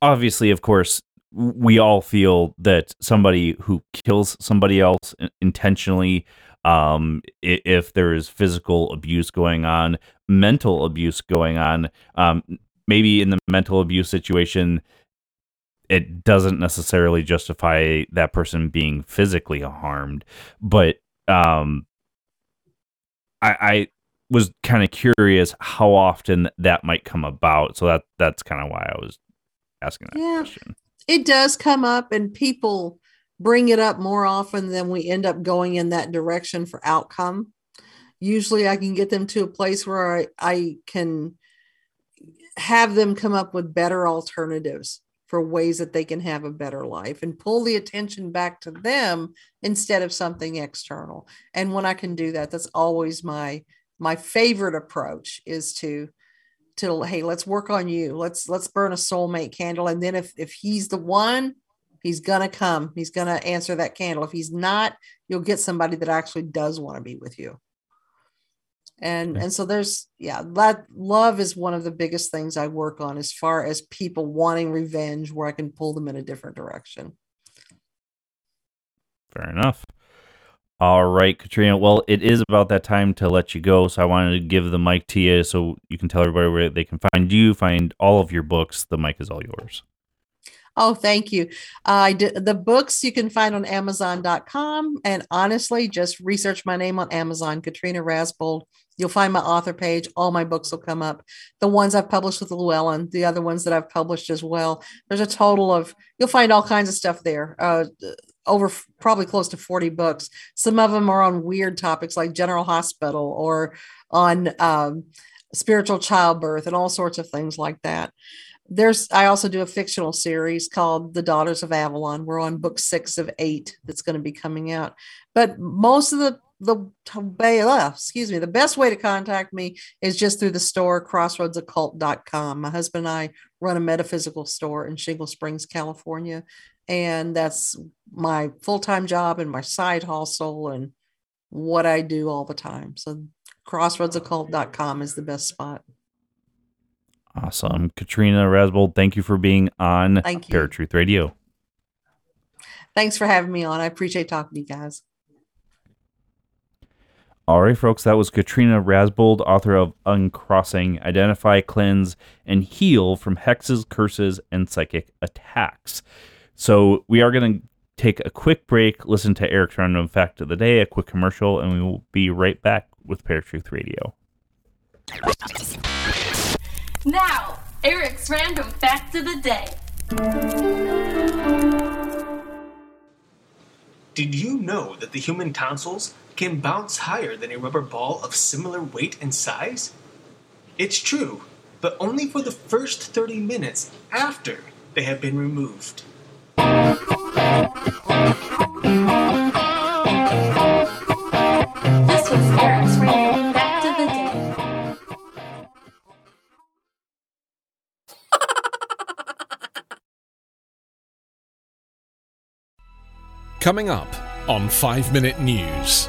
obviously, of course, we all feel that somebody who kills somebody else intentionally um, if there is physical abuse going on, mental abuse going on. Um, maybe in the mental abuse situation, it doesn't necessarily justify that person being physically harmed, but um, I, I was kind of curious how often that might come about. So that that's kind of why I was asking that yeah, question. It does come up, and people bring it up more often than we end up going in that direction for outcome. Usually, I can get them to a place where I, I can have them come up with better alternatives for ways that they can have a better life and pull the attention back to them instead of something external. And when I can do that, that's always my my favorite approach is to to hey let's work on you. Let's let's burn a soulmate candle. And then if if he's the one he's gonna come. He's gonna answer that candle. If he's not you'll get somebody that actually does want to be with you. And and so there's yeah that love is one of the biggest things i work on as far as people wanting revenge where i can pull them in a different direction. Fair enough all right katrina well it is about that time to let you go so i wanted to give the mic to you so you can tell everybody where they can find you find all of your books the mic is all yours Oh, thank you. Uh, the books you can find on Amazon.com, and honestly, just research my name on Amazon, Katrina Rasbold. You'll find my author page. All my books will come up. The ones I've published with Llewellyn, the other ones that I've published as well. There's a total of you'll find all kinds of stuff there. Uh, over probably close to 40 books. Some of them are on weird topics like General Hospital or on um, spiritual childbirth and all sorts of things like that. There's i also do a fictional series called the daughters of avalon. We're on book six of eight that's going to be coming out. But most of the the excuse me the best way to contact me is just through the store crossroadsoccult.com my husband and i run a metaphysical store in shingle springs california and that's my full-time job and my side hustle and what i do all the time so crossroadsoccult.com is the best spot Awesome. Katrina Rasbold, thank you for being on thank you. Paratruth Radio. Thanks for having me on. I appreciate talking to you guys. All right, folks, that was Katrina Rasbold, author of Uncrossing Identify, Cleanse, and Heal from Hexes, Curses, and Psychic Attacks. So we are going to take a quick break, listen to Eric's random fact of the day, a quick commercial, and we will be right back with Paratruth Radio. Now, Eric's random fact of the day. Did you know that the human tonsils can bounce higher than a rubber ball of similar weight and size? It's true, but only for the first 30 minutes after they have been removed. This was Eric's Fact of the Day. Coming up on 5 Minute News,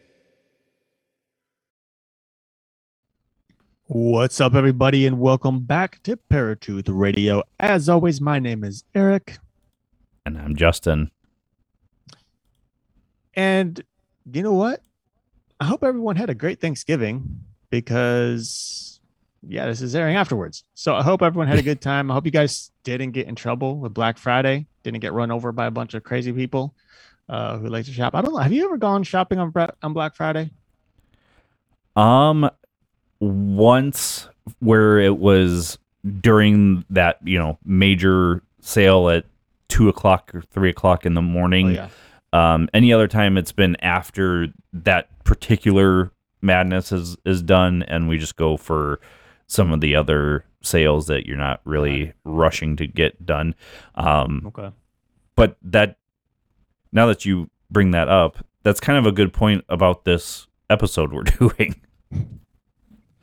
What's up, everybody, and welcome back to Paratruth Radio. As always, my name is Eric. And I'm Justin. And you know what? I hope everyone had a great Thanksgiving because, yeah, this is airing afterwards. So I hope everyone had a good time. I hope you guys didn't get in trouble with Black Friday, didn't get run over by a bunch of crazy people uh, who like to shop. I don't know. Have you ever gone shopping on on Black Friday? Um, once where it was during that you know major sale at two o'clock or three o'clock in the morning. Oh, yeah. Um, any other time it's been after that particular madness is is done, and we just go for some of the other sales that you're not really rushing to get done. Um, okay. But that now that you bring that up, that's kind of a good point about this episode we're doing.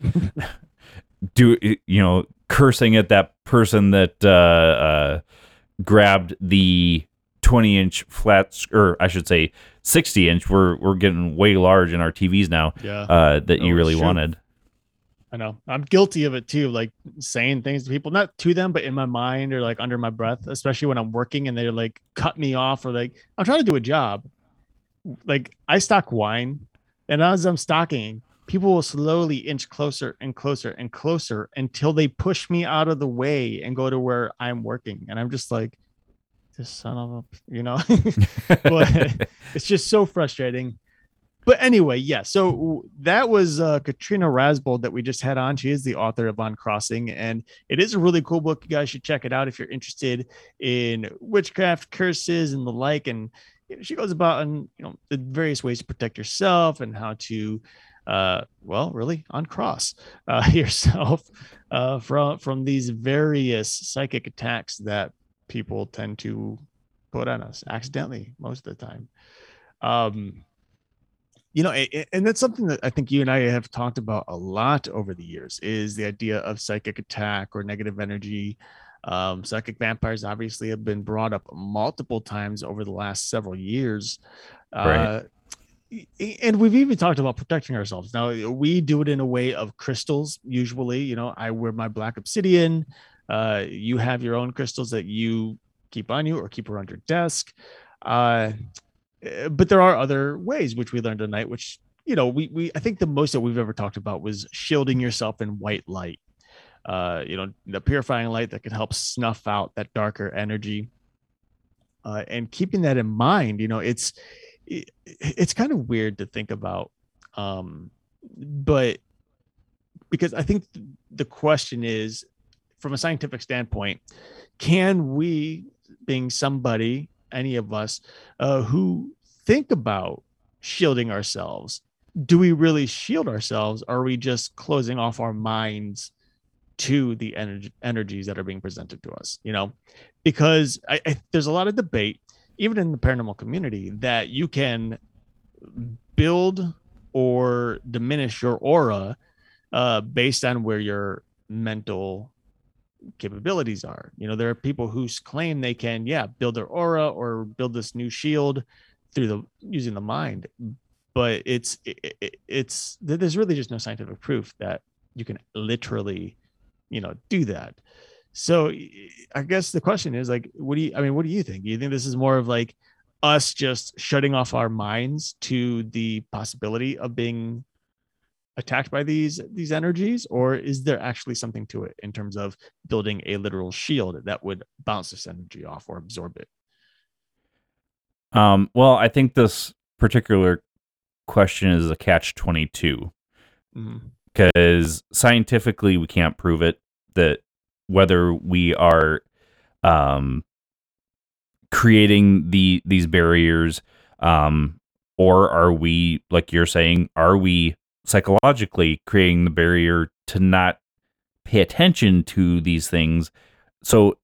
Do you know cursing at that person that uh, uh, grabbed the 20 inch flat, or I should say 60 inch. We're we're getting way large in our TVs now. Yeah. Uh, that No, you really true. wanted. I know. I'm guilty of it too, like saying things to people, not to them, but in my mind or like under my breath, especially when I'm working and they're like cut me off or like I'm trying to do a job. Like I stock wine, and as I'm stocking, people will slowly inch closer and closer and closer until they push me out of the way and go to where I'm working. And I'm just like, this son of a, you know, but it's just so frustrating. But anyway, yeah. So that was uh, Katrina Rasbold that we just had on. She is the author of Uncrossing, and it is a really cool book. You guys should check it out if you're interested in witchcraft, curses, and the like. And she goes about and you know the various ways to protect yourself and how to, uh, well, really uncross uh, yourself uh, from from these various psychic attacks that people tend to put on us accidentally most of the time. Um, you know, and that's something that I think you and I have talked about a lot over the years is the idea of psychic attack or negative energy. Um, psychic vampires obviously have been brought up multiple times over the last several years. Right. And we've even talked about protecting ourselves. Now we do it in a way of crystals. Usually, you know, I wear my black obsidian. Uh, you have your own crystals that you keep on you or keep around your desk. Uh, uh, but there are other ways which we learned tonight which you know we we i think the most that we've ever talked about was shielding yourself in white light uh you know the purifying light that can help snuff out that darker energy uh and keeping that in mind you know it's it, it's kind of weird to think about um but because i think the question is from a scientific standpoint can we being somebody any of us uh, who think about shielding ourselves. Do we really shield ourselves? Are we just closing off our minds to the energies that are being presented to us? You know, because I, I, there's a lot of debate, even in the paranormal community, that you can build or diminish your aura uh, based on where your mental capabilities are. You know, there are people who claim they can, yeah, build their aura or build this new shield through the using the mind, but it's it, it, it's there's really just no scientific proof that you can literally, you know, do that. So I guess the question is like, what do you? I mean, what do you think? Do you think this is more of like us just shutting off our minds to the possibility of being attacked by these these energies or is there actually something to it in terms of building a literal shield that would bounce this energy off or absorb it Um, well, I think this particular question is a catch 22 Mhm. because scientifically we can't prove it that whether we are um, creating the these barriers um, or are we like you're saying are we psychologically creating the barrier to not pay attention to these things? So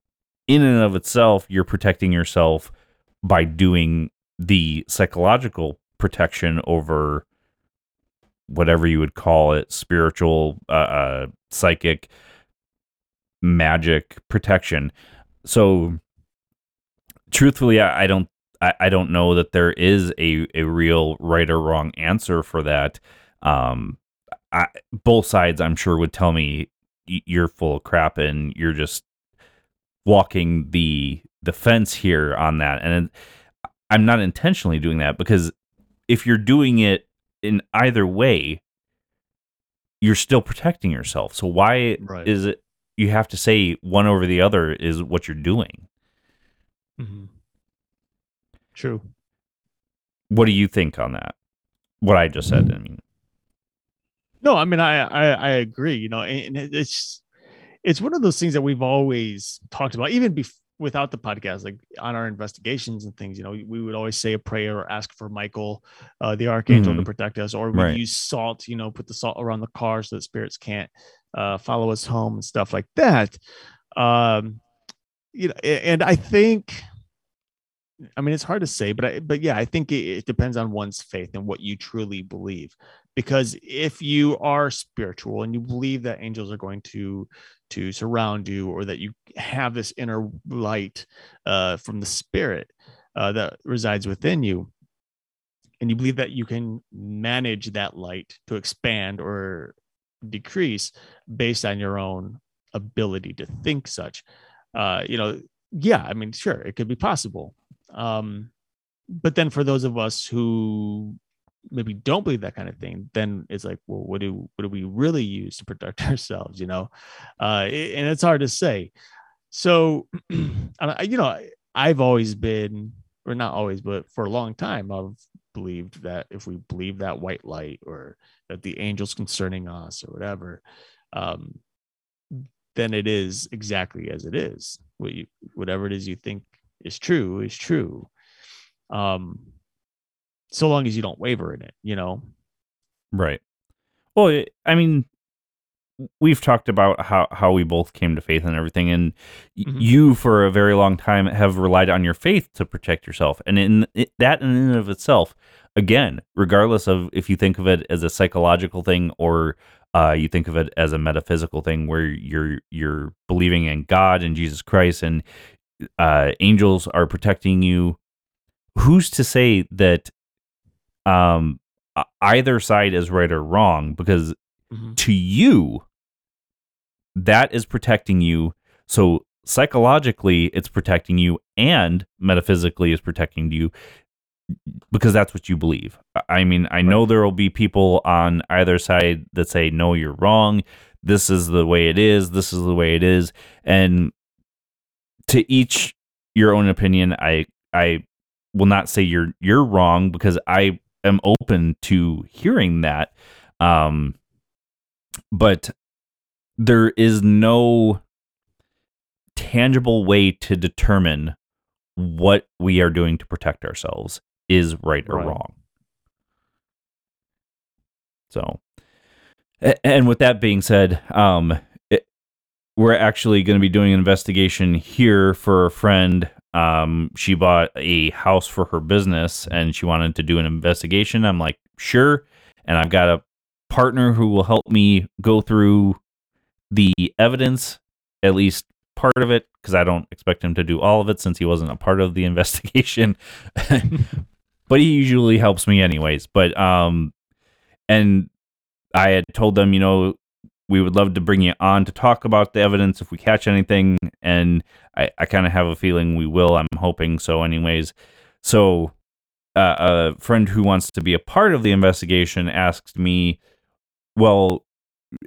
in and of itself you're protecting yourself by doing the psychological protection over whatever you would call it spiritual uh, uh psychic magic protection. So truthfully i, I don't I, I don't know that there is a, a real right or wrong answer for that. Um I, both sides i'm sure would tell me you're full of crap and you're just walking the the fence here on that. And i'm not intentionally doing that because if you're doing it in either way you're still protecting yourself. So why Right. is it you have to say one over the other is what you're doing. True. What do you think on that? What i just said i mean. No i mean i i, I agree you know and it's it's one of those things that we've always talked about even bef- without the podcast like on our investigations and things you know we would always say a prayer or ask for michael uh, the archangel to Mhm. protect us or we Right. use salt you know put the salt around the car so that spirits can't uh, follow us home and stuff like that um you know and i think I mean, it's hard to say, but I, but yeah, I think it, it depends on one's faith and what you truly believe. Because if you are spiritual and you believe that angels are going to to surround you, or that you have this inner light uh, from the spirit uh, that resides within you, and you believe that you can manage that light to expand or decrease based on your own ability to think such, uh, you know, yeah, I mean, sure, it could be possible um, but then for those of us who maybe don't believe that kind of thing, then it's like, well, what do what do we really use to protect ourselves? You know, uh, and it's hard to say. So, you know, I've always been, or not always, but for a long time, I've believed that if we believe that white light or the angels concerning us or whatever, um, then it is exactly as it is. What you, whatever it is you think is true is true. Um so long as you don't waver in it you know? Right. Well i mean we've talked about how how we both came to faith and everything and mm-hmm. you for a very long time have relied on your faith to protect yourself and in it, that in and of itself again regardless of if you think of it as a psychological thing or uh, you think of it as a metaphysical thing where you're you're believing in God and Jesus Christ and uh, angels are protecting you. Who's to say that um, either side is right or wrong? Because mm-hmm. to you, that is protecting you. So psychologically, it's protecting you, and metaphysically, is protecting you because that's what you believe. I mean, I know there will be people on either side that say, no, you're wrong. This is the way it is. This is the way it is. And to each your own opinion. I I will not say you're you're wrong because I am open to hearing that. Um, but there is no tangible way to determine what we are doing to protect ourselves is right or right. wrong. So, and with that being said, um, we're actually going to be doing an investigation here for a friend. Um, she bought a house for her business and she wanted to do an investigation. I'm like, sure. And I've got a partner who will help me go through the evidence, at least part of it, because I don't expect him to do all of it since he wasn't a part of the investigation. but he usually helps me anyways. But um, and I had told them, you know, we would love to bring you on to talk about the evidence if we catch anything. And I, I kind of have a feeling we will. I'm hoping so, anyways. So, uh, a friend who wants to be a part of the investigation asked me, Well,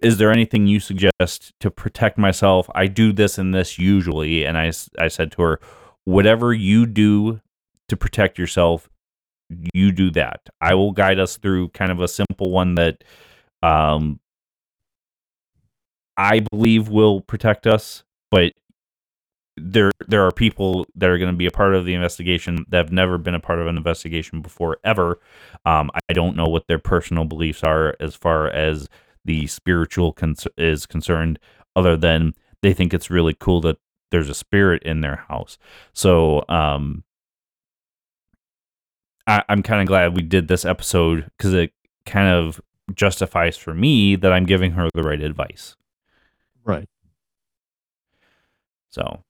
is there anything you suggest to protect myself? I do this and this usually. And I, I said to her, Whatever you do to protect yourself, you do that. I will guide us through kind of a simple one that um, I believe will protect us, but there there are people that are going to be a part of the investigation that have never been a part of an investigation before ever. Um, I don't know what their personal beliefs are as far as the spiritual cons- is concerned, other than they think it's really cool that there's a spirit in their house. So um, I, I'm kind of glad we did this episode because it kind of justifies for me that I'm giving her the right advice. Right. So,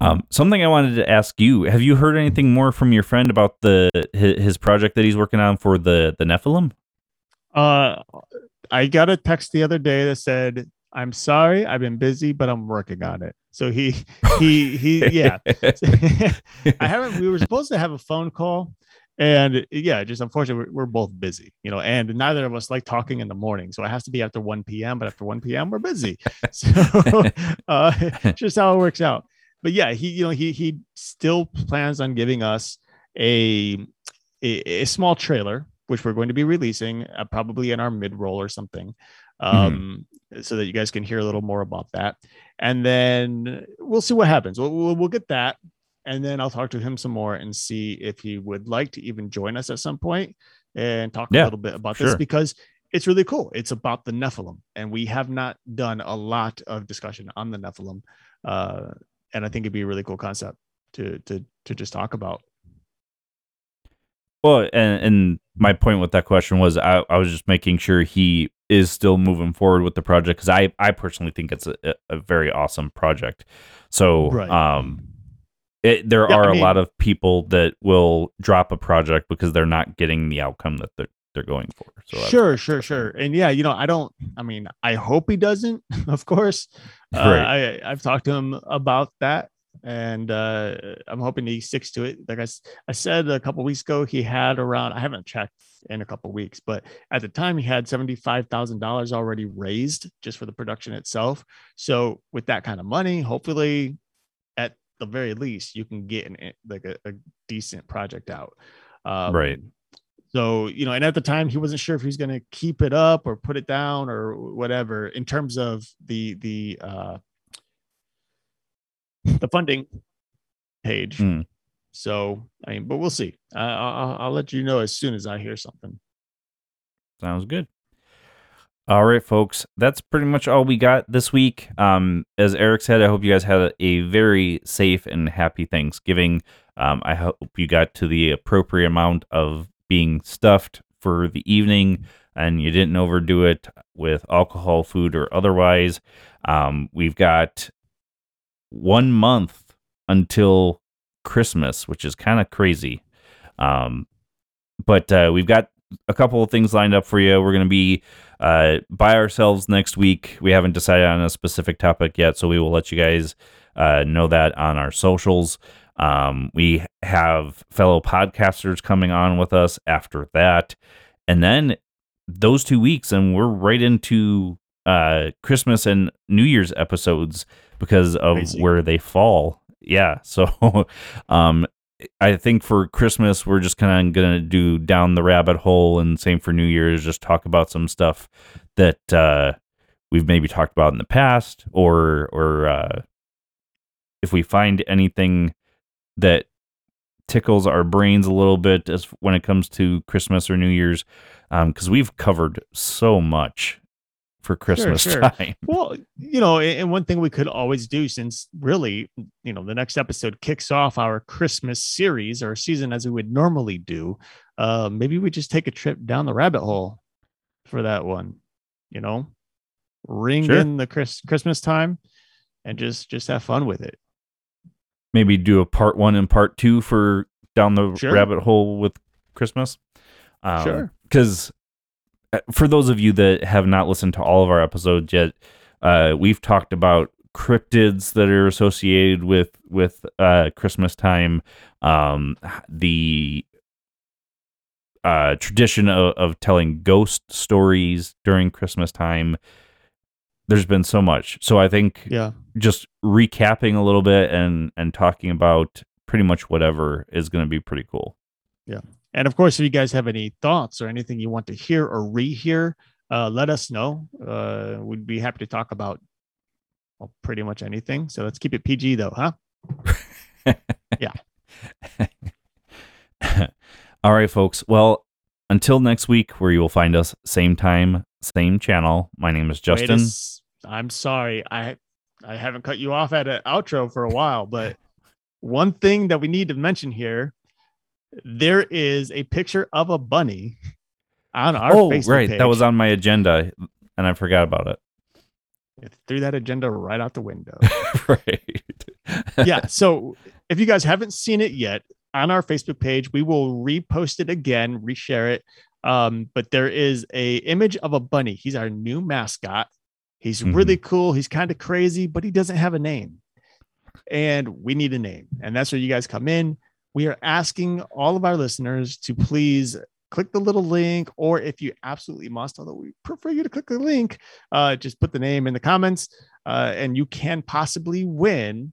um, something I wanted to ask you: Have you heard anything more from your friend about the his, project that he's working on for the the Nephilim? Uh, I got a text the other day that said, "I'm sorry, I've been busy, but I'm working on it." So he he he yeah. I haven't. We were supposed to have a phone call and yeah just unfortunately we're, we're, both busy you know and neither of us like talking in the morning so it has to be after 1 p.m but after 1 p.m we're busy so uh just how it works out but yeah he you know he he still plans on giving us a a, a small trailer which we're going to be releasing uh, probably in our mid-roll or something mm-hmm. um mm-hmm. so that you guys can hear a little more about that and then we'll see what happens we'll, we'll, we'll get that and then I'll talk to him some more and see if he would like to even join us at some point and talk yeah, a little bit about sure. this because it's really cool. It's about the Nephilim, and we have not done a lot of discussion on the Nephilim, uh, and I think it'd be a really cool concept to to to just talk about. Well, and, and my point with that question was I, I was just making sure he is still moving forward with the project because I, I personally think it's a, a very awesome project. So, Right. um, it, there Yeah, are I a mean- lot of people that will drop a project because they're not getting the outcome that they're, they're going for. So sure, sure, sure. And yeah, you know, I don't. I mean, I hope he doesn't. Of course, uh, Right. I I've talked to him about that, and uh, I'm hoping he sticks to it. Like I, I said a couple weeks ago, he had around. I haven't checked in a couple weeks, but at the time he had seventy five thousand dollars already raised just for the production itself. So with that kind of money, hopefully, at the very least, you can get an like a, a decent project out. Um, Right. So, you know, and at the time he wasn't sure if he's going to keep it up or put it down or whatever in terms of the the uh the funding page. Hmm. So, I mean, but we'll see. Uh, I'll, I'll let you know as soon as I hear something. Sounds good. All right, folks. That's pretty much all we got this week. Um, as Eric said, I hope you guys had a very safe and happy Thanksgiving. Um, I hope you got to the appropriate amount of being stuffed for the evening and you didn't overdo it with alcohol, food, or otherwise. Um, we've got one month until Christmas, which is kind of crazy. Um, but uh, we've got a couple of things lined up for you. We're going to be uh, by ourselves next week. We haven't decided on a specific topic yet, so we will let you guys uh, know that on our socials. Um, we have fellow podcasters coming on with us after that. And then those two weeks, and we're right into uh, Christmas and New Year's episodes because of where they fall. Yeah. So um, I think for Christmas we're just kind of gonna do down the rabbit hole, and same for New Year's, just talk about some stuff that uh, we've maybe talked about in the past, or or uh, if we find anything that tickles our brains a little bit as when it comes to Christmas or New Year's, because we've covered so much for Christmas sure. time. Well, you know, and one thing we could always do since really, you know, the next episode kicks off our Christmas series or season as we would normally do. Uh, maybe we just take a trip down the rabbit hole for that one, you know, ring Sure. in the Chris- Christmas time and just just have fun with it. Maybe do a part one and part two for down the Sure. rabbit hole with Christmas. Um, Sure. Because for those of you that have not listened to all of our episodes yet, uh, we've talked about cryptids that are associated with with uh, Christmas time, um, the uh, tradition of, of telling ghost stories during Christmas time. There's been so much, so I think Yeah. Just recapping a little bit and and talking about pretty much whatever is going to be pretty cool. Yeah. And of course, if you guys have any thoughts or anything you want to hear or rehear, uh, let us know. Uh, we'd be happy to talk about well, pretty much anything. So let's keep it PG though, huh? Yeah. All right, folks. Well, until next week, where you will find us same time, same channel. My name is Justin. I'm sorry. I I haven't cut you off at an outro for a while, but one thing that we need to mention here, there is a picture of a bunny on our oh, Facebook right, page. that was on my agenda, and I forgot about it. It threw that agenda right out the window. right. yeah. So if you guys haven't seen it yet on our Facebook page, we will repost it again, reshare it. Um, but there is a image of a bunny. He's our new mascot. He's really cool. He's kind of crazy, but he doesn't have a name. And we need a name. And that's where you guys come in. We are asking all of our listeners to please click the little link, or if you absolutely must, although we prefer you to click the link, uh, just put the name in the comments, uh, and you can possibly win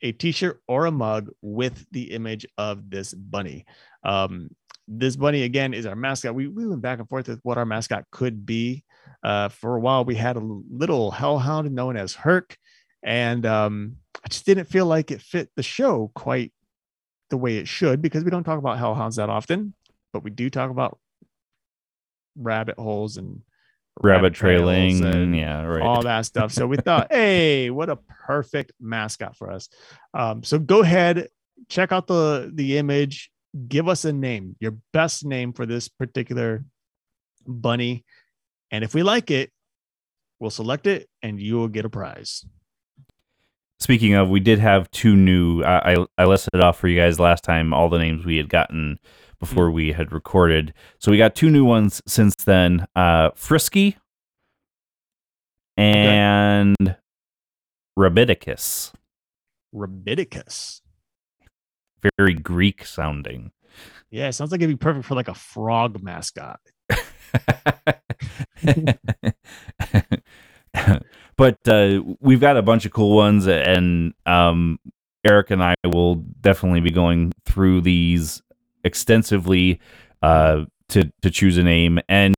a t-shirt or a mug with the image of this bunny. Um, this bunny again is our mascot. We, we went back and forth with what our mascot could be. Uh, for a while, we had a little hellhound known as Herc, and um, I just didn't feel like it fit the show quite the way it should because we don't talk about hellhounds that often, but we do talk about rabbit holes and Rabbit trails trailing. and yeah, right. all that stuff. So we thought, hey, what a perfect mascot for us. Um, so go ahead, check out the the image. give us a name, your best name for this particular bunny. And if we like it, we'll select it and you will get a prize. Speaking of, we did have two new. I, I I listed off for you guys last time all the names we had gotten before we had recorded. So we got two new ones since then. Uh, Frisky and Rabidicus. Rabidicus. Very Greek sounding. Yeah, it sounds like it'd be perfect for like a frog mascot. but uh, we've got a bunch of cool ones, and um, Eric and I will definitely be going through these extensively uh, to to choose a name. And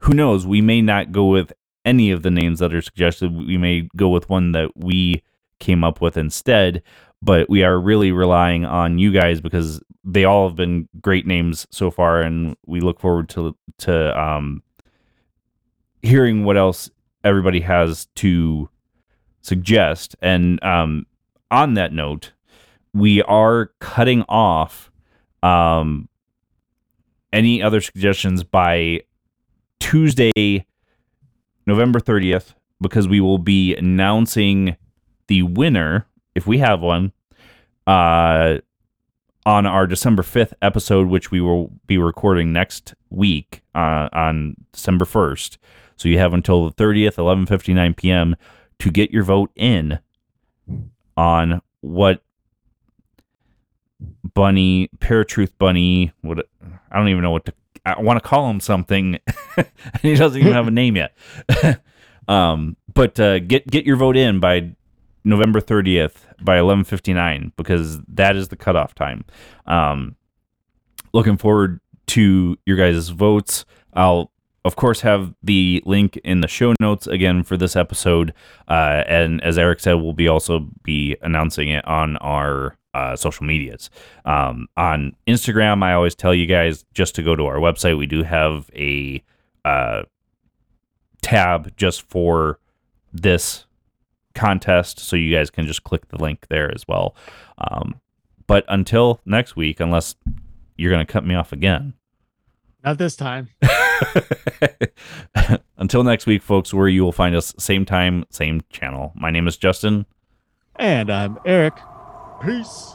who knows, we may not go with any of the names that are suggested. We may go with one that we came up with instead. But we are really relying on you guys because they all have been great names so far, and we look forward to to um, hearing what else everybody has to suggest. And um, on that note, we are cutting off um, any other suggestions by Tuesday, November 30th, because we will be announcing the winner, if we have one, uh, on our December 5th episode, which we will be recording next week uh, on December 1st. So you have until the 30th, 11:59 p.m. to get your vote in on what bunny, paratruth bunny, what I don't even know what to I want to call him something and he doesn't even have a name yet. um, but uh, get get your vote in by November 30th by 11:59 because that is the cutoff time. Um, looking forward to your guys' votes. I'll of course have the link in the show notes again for this episode uh, and as eric said we'll be also be announcing it on our uh, social medias um, on instagram i always tell you guys just to go to our website we do have a uh, tab just for this contest so you guys can just click the link there as well um, but until next week unless you're going to cut me off again Not this time. Until next week, folks, where you will find us same time, same channel. My name is Justin. And I'm Eric. Peace.